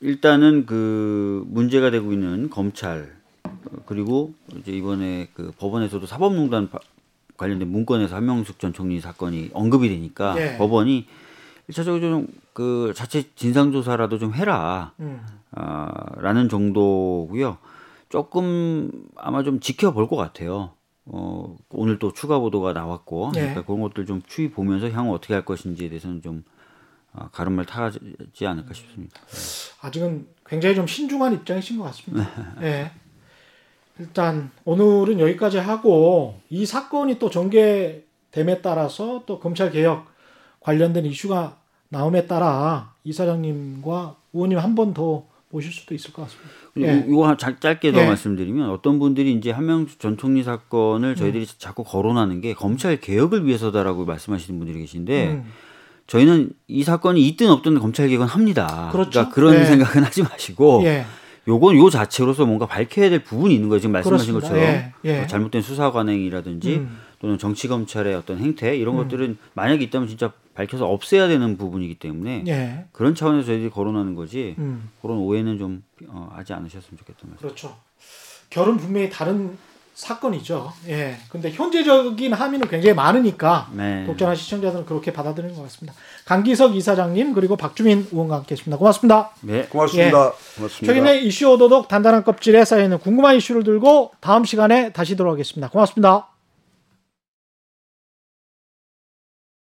Speaker 4: 일단은 그 문제가 되고 있는 검찰 어, 그리고 이제 이번에 그 법원에서도 사법농단 바- 관련된 문건에서 한명숙 전 총리 사건이 언급이 되니까
Speaker 2: 예.
Speaker 4: 법원이 일차적으로 좀 그 자체 진상 조사라도 좀 해라.
Speaker 2: 음.
Speaker 4: 아, 라는 정도고요. 조금 아마 좀 지켜볼 것 같아요. 어, 오늘 또 추가 보도가 나왔고,
Speaker 2: 네.
Speaker 4: 그러니까 그런 것들 좀 추이 보면서 향후 어떻게 할 것인지에 대해서는 좀 아, 가름을 타지 않을까 싶습니다.
Speaker 2: 아직은 굉장히 좀 신중한 입장이신 것 같습니다.
Speaker 4: 네.
Speaker 2: 예. 일단 오늘은 여기까지 하고 이 사건이 또 전개됨에 따라서 또 검찰 개혁 관련된 이슈가 나옴에 따라 이사장님과 의원님 한 번 더 모실 수도 있을 것 같습니다. 예.
Speaker 4: 이거 짧게 더
Speaker 2: 예.
Speaker 4: 말씀드리면 어떤 분들이 이제 한명숙 전 총리 사건을 저희들이
Speaker 2: 음.
Speaker 4: 자꾸 거론하는 게 검찰 개혁을 위해서다라고 말씀하시는 분들이 계신데
Speaker 2: 음.
Speaker 4: 저희는 이 사건이 있든 없든 검찰 개혁은 합니다.
Speaker 2: 그렇죠.
Speaker 4: 러니까 그런
Speaker 2: 예.
Speaker 4: 생각은 하지 마시고
Speaker 2: 예.
Speaker 4: 요건 요 자체로서 뭔가 밝혀야 될 부분이 있는 거예요. 지금 말씀하신
Speaker 2: 그렇습니다.
Speaker 4: 것처럼
Speaker 2: 예, 예.
Speaker 4: 뭐 잘못된 수사 관행이라든지
Speaker 2: 음.
Speaker 4: 또는 정치 검찰의 어떤 행태 이런
Speaker 2: 음.
Speaker 4: 것들은 만약에 있다면 진짜 밝혀서 없애야 되는 부분이기 때문에
Speaker 2: 예.
Speaker 4: 그런 차원에서 저희들이 거론하는 거지
Speaker 2: 음.
Speaker 4: 그런 오해는 좀 어, 하지 않으셨으면 좋겠다는 말씀.
Speaker 2: 그렇죠. 결은 분명히 다른 사건이죠. 예. 근데 현재적인 함의는 굉장히 많으니까
Speaker 4: 네.
Speaker 2: 독자나 시청자들은 그렇게 받아들이는 것 같습니다. 강기석 이사장님 그리고 박주민 의원과 함께했습니다. 고맙습니다.
Speaker 4: 네.
Speaker 3: 고맙습니다. 고맙습니다.
Speaker 2: 최근의 이슈 오도독 단단한 껍질에 쌓여 있는 궁금한 이슈를 들고 다음 시간에 다시 돌아오겠습니다. 고맙습니다.